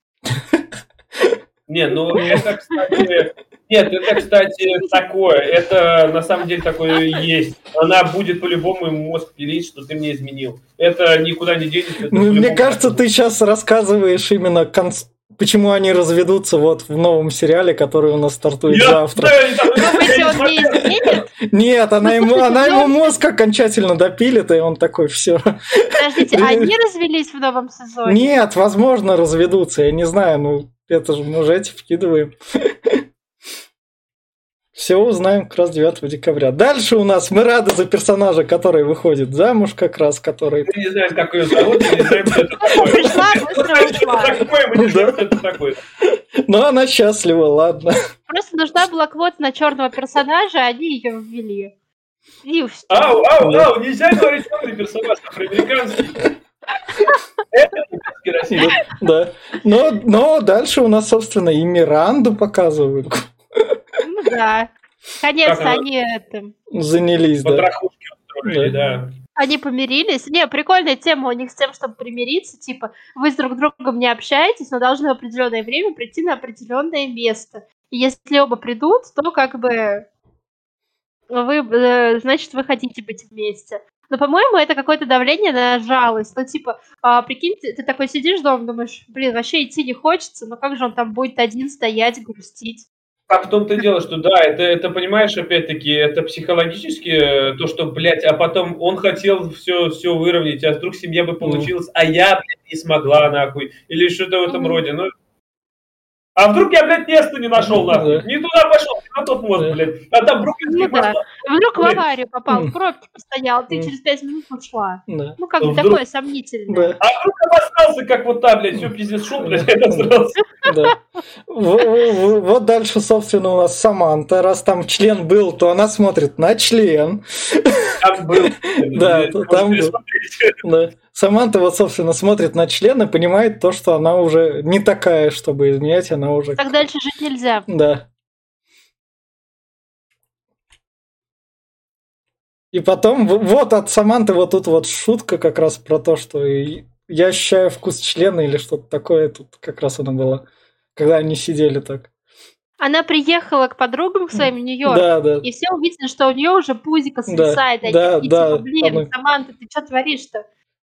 Не, ну это, кстати... Нет, это, кстати, такое. Это на самом деле такое и есть. Она будет по-любому ему мозг пилить, что ты мне изменил. Это никуда не денется. Ну, мне кажется, ты сейчас рассказываешь именно конц- почему они разведутся вот в новом сериале, который у нас стартует Я завтра. изменит? Нет, она ему, она ему мозг окончательно допилит, и он такой, все. Подождите, они развелись в новом сезоне? Нет, возможно, разведутся, я не знаю, ну, это же мы уже эти вкидываем. Все узнаем как раз 9 декабря. Дальше у нас мы рады за персонажа, который выходит замуж как раз, который... Мы не знаем, как ее зовут, мы не знаем, что это такое. Пришла, быстро ушла. Мы не знаем, что это такое. Но она счастлива, ладно. Просто нужна была квота на черного персонажа, а они ее ввели. И всё. Ау, ау, ау, нельзя говорить черный персонаж, афроамериканский. Да. Но, но дальше у нас, собственно, и Миранду показывают. Да. Она? они это, Занялись, да. Потрохушки устроили, да. Они помирились. Не, прикольная тема у них с тем, чтобы примириться. Типа, вы с друг другом не общаетесь, но должны в определенное время прийти на определенное место. И если оба придут, то как бы вы, э, значит, вы хотите быть вместе. Но, по-моему, это какое-то давление на жалость. Ну, типа, а, прикинь, ты, ты такой сидишь дома, думаешь, блин, вообще идти не хочется, но как же он там будет один стоять, грустить? А в том-то и дело, что да, это, это понимаешь, опять-таки, это психологически э, то, что, блядь, а потом он хотел все, все выровнять, а вдруг семья бы получилась, а я, блядь, не смогла, нахуй, или что-то в этом Мгм. роде, ну... А вдруг я, блядь, место не нашел, нахуй, Да. не туда пошел, на тот мост, Да. блядь, а там Бруклинский Ну да. Вдруг в аварию попал, в пробке постоял, ты через пять минут ушла. Да. Ну, как бы вдруг- такое сомнительное. Да, а вдруг обосрался, как вот та, блядь, все, пиздец, шел, блядь, обосрался. да. Вот дальше, собственно, у нас Саманта. Раз там член был, то она смотрит на член. Там был. Да, там был. Саманта вот, собственно, смотрит на член и понимает то, что она уже не такая, чтобы изменять, она уже... Так дальше жить нельзя. Да. И потом, вот от Саманты вот тут вот шутка как раз про то, что и- я ощущаю вкус члена или что-то такое, тут как раз она была, когда они сидели так. Она приехала к подругам к своим в Нью-Йорк, Да, да. и все увидели, что у нее уже пузико свисает. и они да, такие, да, типа, блин, она- Саманта, ты что творишь-то?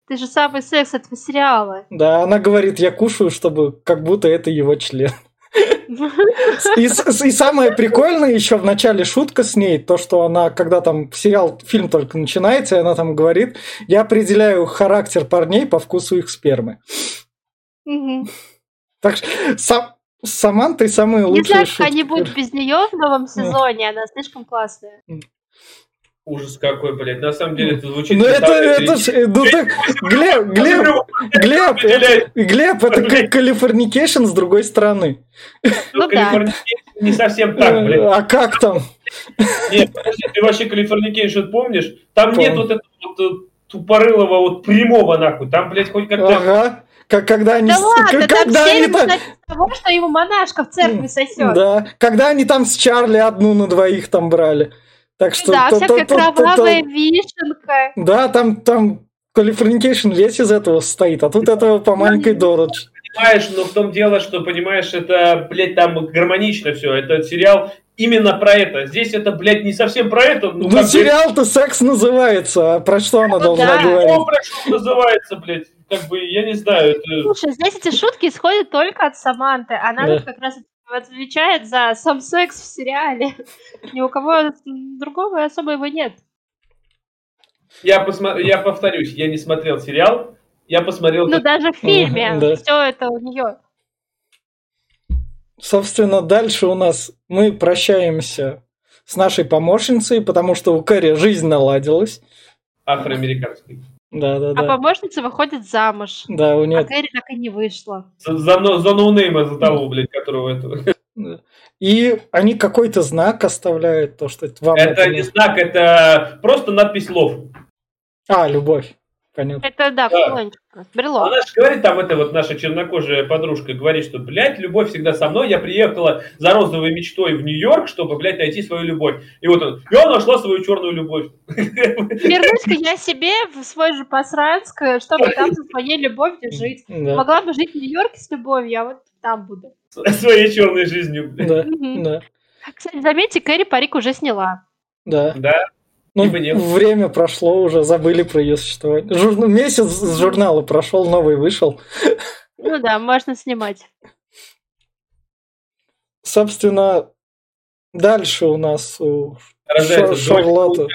Ты же самый секс этого сериала. Да, она говорит, я кушаю, чтобы как будто это его член. И, и самое прикольное еще в начале шутка с ней, то, что она, когда там сериал, фильм только начинается, и она там говорит, я определяю характер парней по вкусу их спермы. Мгм. Так что сам, с Самантой самые Не лучшие знаю, как шутки. они будут без нее в новом сезоне, она слишком классная. Ужас какой, блядь. На самом деле это звучит... Ну это, это, ж- ну так, Глеб, Глеб, Глеб, это, Глеб, это как Californication с другой стороны. Ну да. Калифорникейшн не совсем так, блядь. А как там? Нет, подожди, ты вообще Californication помнишь? Там Помню. нет вот этого вот э, тупорылого вот прямого нахуй. Там, блядь, хоть как-то... Ага. Как, когда они, Да ладно, как- там когда серия они там, того, что ему монашка в церкви сосет. да, когда они там с Чарли одну на двоих там брали. Так что Да, то- всякая то- то- то- кровавая вишенка. Да, там, там Калифорникейшн весь из этого состоит, а тут этого по маленькой Дородж. Понимаешь, но в том дело, что, понимаешь, это, блядь, там гармонично все. Это сериал именно про это. Здесь это, блядь, не совсем про это. Ну, Ну, сериал-то секс называется, а про что она Ну должна да. говорить? О, про что называется, блядь? Как бы, я не знаю, это... Слушай, здесь эти шутки исходят только от Саманты. Она Да. тут как раз отвечает за сам секс в сериале. Ни у кого другого особо его нет. Я, посма- я повторюсь, я не смотрел сериал, я посмотрел... Ну, даже в фильме все это у нее. Собственно, дальше у нас мы прощаемся с нашей помощницей, потому что у Кэрри жизнь наладилась. афроамериканский. Да, да, А да. помощница выходит замуж. Да, у А нее. Кэрри так и не вышла. За, за, за ноунейма, за того, блядь, которого это... И они какой-то знак оставляют, то, что вам Это это не знак, это просто надпись лов. А, любовь. Понятно. Это, да, Да. Брелок. Она же говорит, там эта вот наша чернокожая подружка говорит, что, блядь, любовь всегда со мной. Я приехала за розовой мечтой в Нью-Йорк, чтобы, блядь, найти свою любовь. И вот он, я нашла свою черную любовь. Вернусь-ка я себе в свой же Посранск, чтобы там со своей любовью жить. Да, Могла бы жить в Нью-Йорке с любовью, а вот там буду. Своей черной жизнью. блядь. да, да, Кстати, заметьте, Кэрри парик уже сняла. да. Да, Ну, Либо нет. время прошло уже, забыли про ее существование. Жур- Месяц с журнала прошел, новый вышел. Ну да, можно снимать. Собственно, дальше у нас у Шар-. Шарлотта.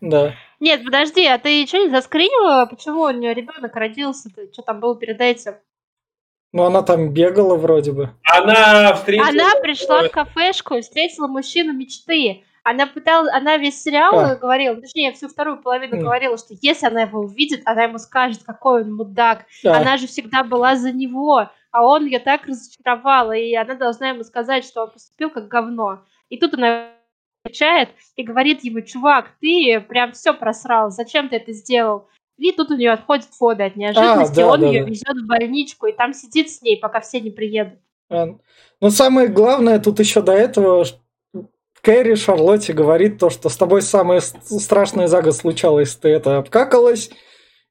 Да. Нет, подожди, а ты что не заскринила? Почему у нее ребенок родился-то? Что там было перед этим? Ну, она там бегала вроде бы. Она встретила... Она пришла в кафешку и встретила мужчину мечты. Она пыталась, она весь сериал А. говорила, точнее, всю вторую половину М. говорила, что если она его увидит, она ему скажет, какой он мудак. А, Она же всегда была за него, а он ее так разочаровал, и она должна ему сказать, что он поступил как говно. И тут она отвечает и говорит ему, чувак, ты прям все просрал, зачем ты это сделал? И тут у нее отходит воды от неожиданности, а, да, он да, ее да. везет в больничку и там сидит с ней, пока все не приедут. Но самое главное тут еще до этого Кэрри Шарлотте говорит то, что с тобой самое страшное за год случалось, ты это обкакалась,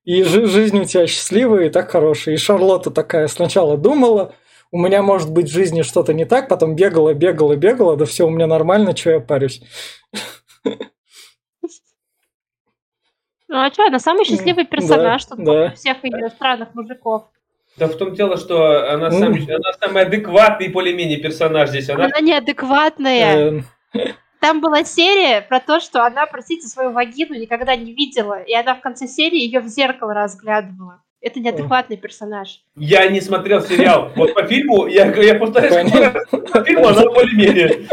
и жизнь у тебя счастливая и так хорошая. И Шарлотта такая сначала думала, у меня может быть в жизни что-то не так, потом бегала, бегала, бегала, да все у меня нормально, что я парюсь. Ну а что, она самый счастливый персонаж да, тут да. всех ее странных мужиков. Да в том дело, что она, сам, она самый адекватный более-менее персонаж здесь. Она, она неадекватная. Эм. Там была серия про то, что она, простите, свою вагину никогда не видела, и она в конце серии ее в зеркало разглядывала. Это неадекватный персонаж. Я не смотрел сериал. Вот по фильму, я, я повторяю, по фильму она более-менее.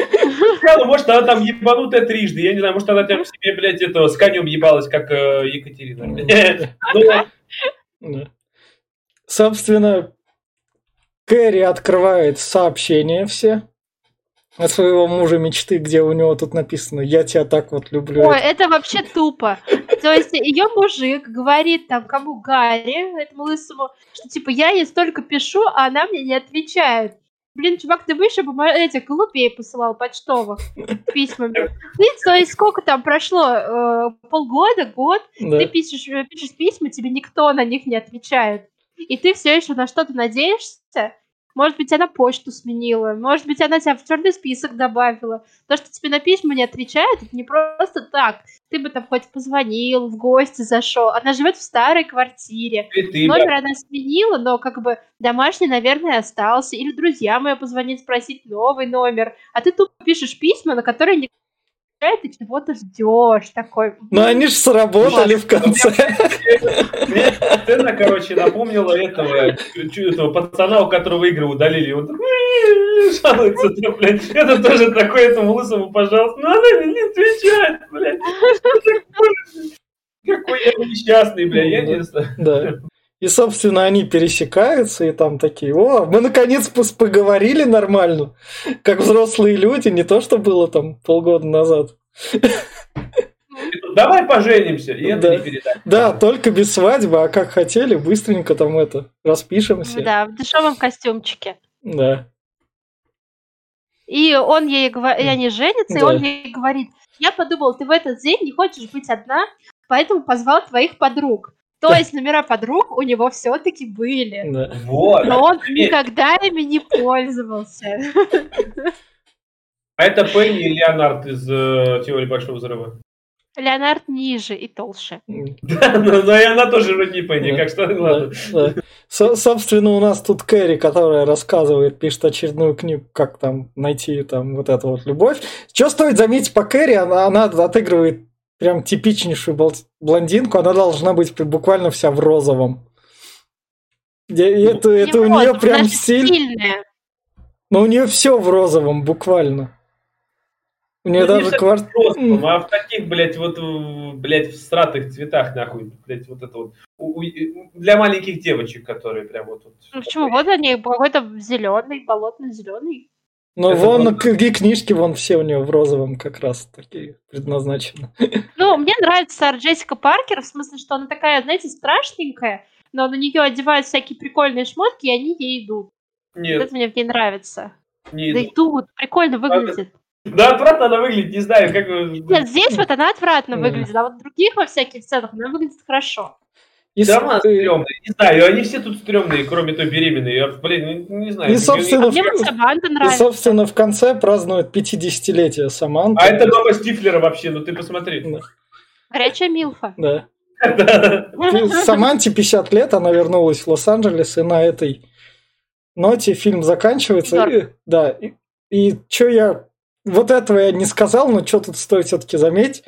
Может, она там ебанутая трижды. Я не знаю, может, она там себе, блядь, этого с конем ебалась, как э, Екатерина. Ну, Собственно, Кэрри открывает сообщения все от своего мужа мечты, где у него тут написано «Я тебя так вот люблю». Ой, это вообще тупо. То есть ее мужик говорит там кому Гарри, этому лысому, что типа я ей столько пишу, а она мне не отвечает. Блин, чувак, ты выше бы этих голубей посылал почтовых письмами. Ты, то есть сколько там прошло? Э, полгода, год? Да. Ты пишешь, э, пишешь письма, тебе никто на них не отвечает. И ты все еще на что-то надеешься? Может быть, она почту сменила, может быть, она тебя в черный список добавила. То, что тебе на письма не отвечает, это не просто так. Ты бы там хоть позвонил, в гости зашел. Она живет в старой квартире. ты, Номер да. она сменила, но как бы домашний, наверное, остался. Или друзьям ее позвонить, спросить новый номер. А ты тут пишешь письма, на которые ты чего-то ждешь такой. Ну они же сработали в конце. Сцена, короче, напомнила этого, этого пацана, у которого игры удалили. Он жалуется, блядь. Это тоже такой этому лысому, пожалуйста. Ну она не отвечает, блядь. Какой я несчастный, блядь, я не знаю. Да. И, собственно, они пересекаются, и там такие, о, мы наконец поговорили нормально, как взрослые люди, не то, что было там полгода назад. Давай поженимся, и это да. не передать. Да, только без свадьбы, а как хотели, быстренько там это, распишемся. Да, в дешевом костюмчике. Да. И он ей говорит, и они женятся, да. и он ей говорит, я подумал, ты в этот день не хочешь быть одна, поэтому позвал твоих подруг. То есть номера подруг у него все-таки были. Да. Вот. Но он никогда ими не пользовался. А это Пенни и Леонард из э, теории Большого Взрыва. Леонард ниже и толще. Да, но, но и она тоже вроде не Пенни, как что ладно. Да, да. собственно, у нас тут Кэрри, которая рассказывает, пишет очередную книгу, как там найти там вот эту вот любовь. Что стоит заметить по Кэрри, она, она отыгрывает прям типичнейшую блондинку, она должна быть буквально вся в розовом. Это, это у нее прям стиль. Но у нее все в розовом, буквально. У нее ну, даже квартира. А в таких, блядь, вот, блядь, в стратых цветах, нахуй, блядь, вот это вот. У, у, для маленьких девочек, которые прям вот. вот ну почему? Вот они какой-то зеленый, болотно-зеленый. Ну, вон вот... книжки, вон все у нее в розовом как раз такие предназначены. Ну, мне нравится Сара Джессика Паркер, в смысле, что она такая, знаете, страшненькая, но на нее одевают всякие прикольные шмотки, и они ей идут. Нет. Вот это мне в ней нравится. Не да идут, прикольно выглядит. Да, отвратно она выглядит, не знаю, как... Нет, здесь вот она отвратно выглядит, а вот в других во всяких сценах она выглядит хорошо. И да, она стрёмная, не знаю, они все тут стрёмные, кроме той беременной. Я, блин, не, не знаю. И, собственно, в... и, собственно, в конце празднуют 50-летие Саманты. А это дома Стифлера вообще, ну ты посмотри. Да. Горячая Милфа. Да. Саманте 50 лет, она вернулась в Лос-Анджелес, и на этой ноте фильм заканчивается. И, да, и, и что я... Вот этого я не сказал, но что тут стоит все-таки заметить.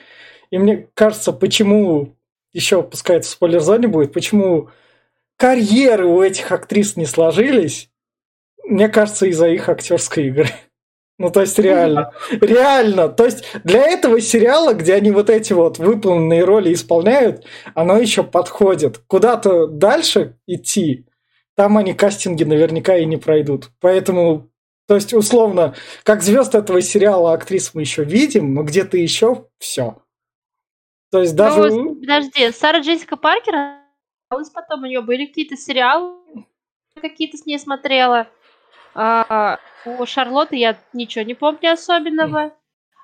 И мне кажется, почему еще пускай это в спойлер-зоне будет, почему карьеры у этих актрис не сложились, мне кажется, из-за их актерской игры. Ну, то есть реально. Реально. То есть для этого сериала, где они вот эти вот выполненные роли исполняют, оно еще подходит. Куда-то дальше идти, там они кастинги наверняка и не пройдут. Поэтому То есть, условно, как звезд этого сериала актрис мы еще видим, но где-то еще все. То есть даже... Ну, подожди, Сара Джессика Паркер, потом у нее были какие-то сериалы, какие-то с ней смотрела. А, у Шарлотты я ничего не помню особенного.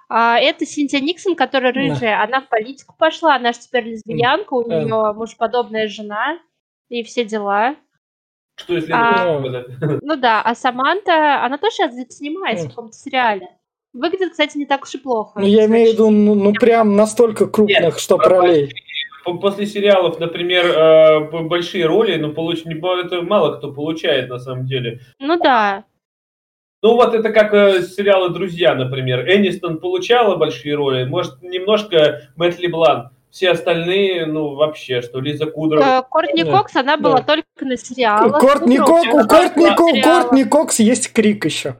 А, это Синтия Никсон, которая рыжая, да. она в политику пошла, она же теперь лесбиянка, у нее э. мужеподобная жена и все дела. Что если а, Ну да, а Саманта, она тоже сейчас снимается в каком-то сериале. Выглядит, кстати, не так уж и плохо. Ну, я имею в виду, ну, ну прям настолько крупных, Нет, что пролей. После сериалов, например, э, большие роли, ну, получ... это мало кто получает на самом деле. Ну да. Ну вот это как э, сериалы «Друзья», например. Энистон получала большие роли, может, немножко Мэтт Леблан. Все остальные, ну, вообще, что Лиза Кудрова. Э, Кортни Кокс, она была да. только на сериалах. Кортни, Кок, у Кортни, Кортни Кокс есть Крик еще.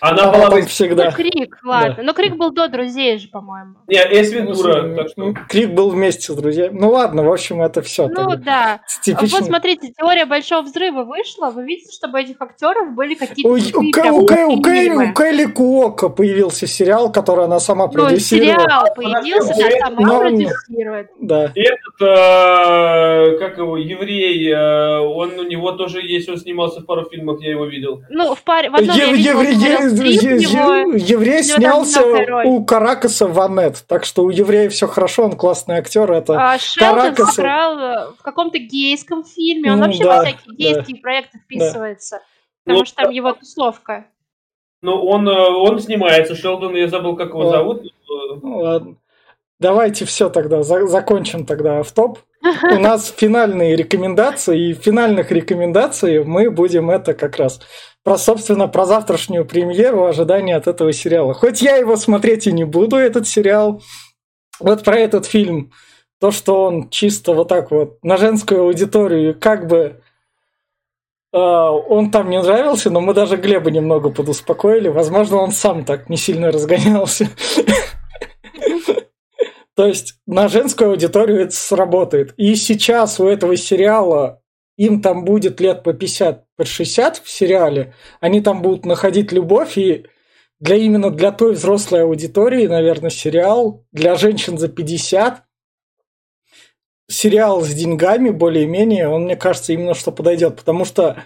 Она была там всегда. Ну, Крик, ладно. Да. Но Крик был до друзей же, по-моему. Не, Эйс Вентура. Ну, так что... Крик был вместе с друзьями. Ну ладно, в общем, это все. Ну тогда. да. Типично. Вот смотрите, теория большого взрыва вышла. Вы видите, чтобы этих актеров были какие-то. У, у, у, Кэ, у, Кэ, у Кэлли Куока появился сериал, который она сама ну, продюсировала. сериал появился, она сама Но... продюсирует. Да. И этот, э, как его, еврей, э, он у него тоже есть, он снимался в пару фильмах, я его видел. Ну, в паре, в одном Ев, я видел, еврей снялся у Каракаса в Анет, так что у еврея все хорошо, он классный актер. Это а Шелдон сыграл э, в каком-то гейском фильме, он ну, вообще да, во всякие гейские да, проекты вписывается, да. потому что там его тусовка. Ну, он, э, он снимается, Шелдон, я забыл, как его зовут. Ну, ладно. Давайте все тогда, за закончим тогда в топ. У нас финальные рекомендации, и финальных рекомендаций мы будем это как раз про, собственно, про завтрашнюю премьеру, ожидания от этого сериала. Хоть я его смотреть и не буду, этот сериал, вот про этот фильм, то, что он чисто вот так вот на женскую аудиторию, как бы э, он там не нравился, но мы даже Глеба немного подуспокоили. Возможно, он сам так не сильно разгонялся. То есть на женскую аудиторию это сработает. И сейчас у этого сериала им там будет лет по 50, по 60 в сериале, они там будут находить любовь, и для именно для той взрослой аудитории, наверное, сериал. Для женщин за 50, сериал с деньгами более-менее, он, мне кажется, именно что подойдет, потому что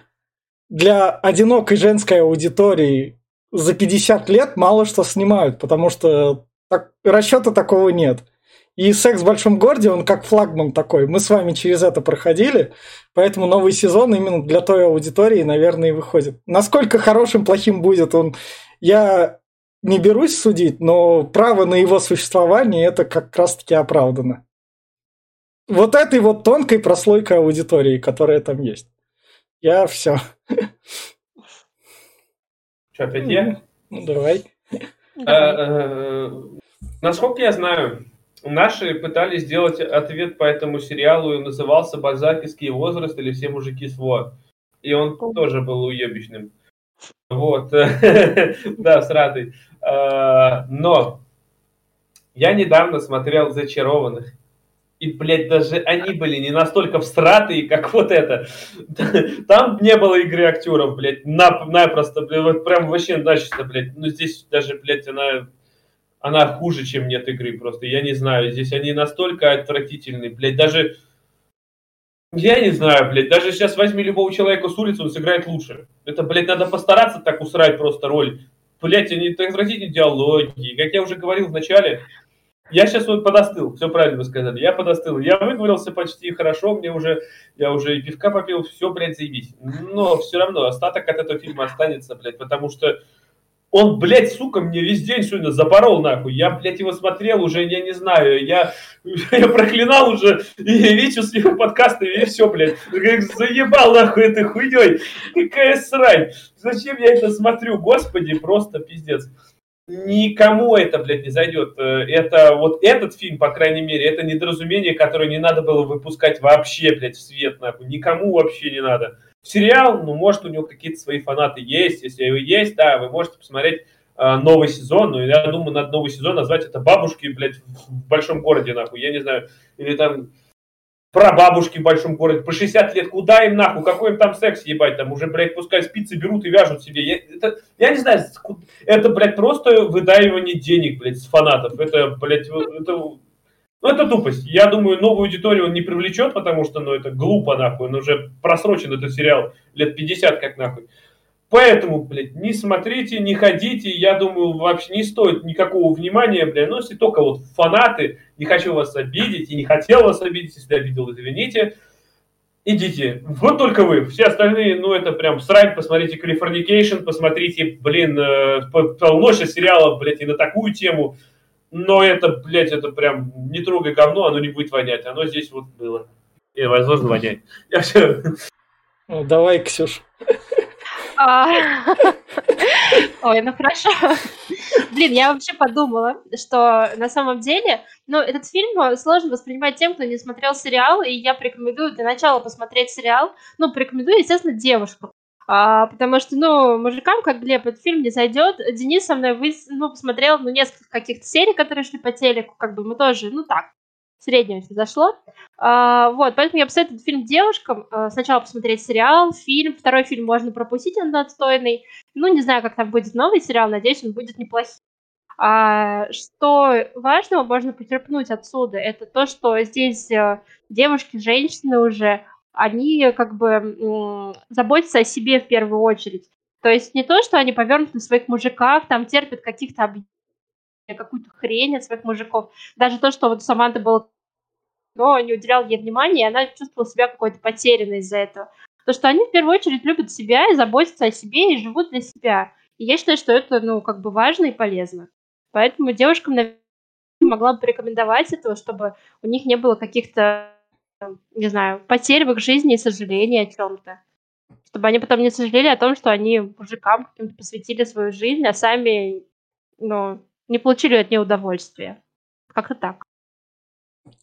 для одинокой женской аудитории за 50 лет мало что снимают, потому что так, расчета такого нет. И «Секс в большом городе», он как флагман такой. Мы с вами через это проходили, поэтому новый сезон именно для той аудитории, наверное, и выходит. Насколько хорошим, плохим будет он, я не берусь судить, но право на его существование это как раз-таки оправдано. Вот этой вот тонкой прослойкой аудитории, которая там есть. Я все. Что, опять я? Ну, давай. А, э, насколько я знаю, Наши пытались сделать ответ по этому сериалу, и назывался «Бальзакиский возраст» или «Все мужики СВО». И он тоже был уебищным. Вот. да, с радой. А, но я недавно смотрел «Зачарованных». И, блядь, даже они были не настолько всратые, как вот это. Там не было игры актеров, блядь, нап- напросто, блядь, вот прям вообще начисто, блядь. Ну, здесь даже, блядь, она она хуже, чем нет игры просто. Я не знаю, здесь они настолько отвратительные, блядь, даже... Я не знаю, блядь, даже сейчас возьми любого человека с улицы, он сыграет лучше. Это, блядь, надо постараться так усрать просто роль. Блядь, они так отвратительные диалоги. Как я уже говорил в начале, я сейчас вот подостыл, все правильно вы сказали, я подостыл. Я выговорился почти хорошо, мне уже, я уже и пивка попил, все, блядь, заебись. Но все равно остаток от этого фильма останется, блядь, потому что он, блядь, сука, мне весь день сегодня запорол, нахуй. Я, блядь, его смотрел уже, я не знаю, я, я проклинал уже и Витю с его подкастами, и все, блядь. Заебал, нахуй, этой хуйней. Какая срань. Зачем я это смотрю? Господи, просто пиздец. Никому это, блядь, не зайдет. Это вот этот фильм, по крайней мере, это недоразумение, которое не надо было выпускать вообще, блядь, в свет, нахуй. Никому вообще не надо сериал, ну, может, у него какие-то свои фанаты есть. Если его есть, да, вы можете посмотреть э, новый сезон. Ну, я думаю, надо новый сезон назвать это «Бабушки, блядь, в большом городе», нахуй. Я не знаю. Или там про бабушки в большом городе, по 60 лет, куда им нахуй, какой им там секс ебать, там уже, блядь, пускай спицы берут и вяжут себе. Я, это, я не знаю, это, блядь, просто выдаивание денег, блядь, с фанатов. Это, блядь, это, ну, это тупость. Я думаю, новую аудиторию он не привлечет, потому что, ну, это глупо, нахуй. Он уже просрочен, этот сериал, лет 50 как нахуй. Поэтому, блядь, не смотрите, не ходите, я думаю, вообще не стоит никакого внимания, блядь, ну, если только вот фанаты, не хочу вас обидеть и не хотел вас обидеть, если обидел, извините, идите. Вот только вы. Все остальные, ну, это прям срань. Посмотрите Californication, посмотрите, блин, э, полночь сериалов, блядь, и на такую тему. Но это, блядь, это прям не трогай говно, оно не будет вонять. Оно здесь вот было. И, возможно, вонять. Я все. Ну, давай, Ксюш. А. Ой, ну хорошо. Блин, я вообще подумала, что на самом деле, ну, этот фильм сложно воспринимать тем, кто не смотрел сериал, и я порекомендую для начала посмотреть сериал. Ну, порекомендую, естественно, девушку. А, потому что, ну, мужикам, как Глеб, этот фильм не зайдет. Денис со мной вы, ну, посмотрел, ну, несколько каких-то серий, которые шли по телеку, как бы мы тоже, ну, так, среднего если зашло. А, вот, поэтому я посоветую этот фильм девушкам. А, сначала посмотреть сериал, фильм. Второй фильм можно пропустить, он отстойный. Ну, не знаю, как там будет новый сериал, надеюсь, он будет неплохим. А, что важного можно почерпнуть отсюда, это то, что здесь э, девушки, женщины уже, они как бы заботятся о себе в первую очередь. То есть не то, что они повернуты на своих мужиках, там терпят каких-то какую-то хрень от своих мужиков. Даже то, что вот у Саманты было но не уделял ей внимания, и она чувствовала себя какой-то потерянной из-за этого. То, что они в первую очередь любят себя и заботятся о себе и живут для себя. И я считаю, что это, ну, как бы важно и полезно. Поэтому девушкам, наверное, могла бы порекомендовать этого, чтобы у них не было каких-то, не знаю, потерь в их жизни и сожалений о чем-то. Чтобы они потом не сожалели о том, что они мужикам каким-то посвятили свою жизнь, а сами, ну, не получили от нее удовольствия. Как-то так.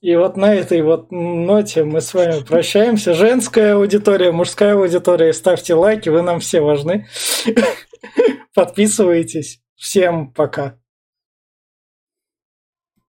И вот на этой вот ноте мы с вами прощаемся. Женская аудитория, мужская аудитория, ставьте лайки, вы нам все важны. Подписывайтесь. Всем пока.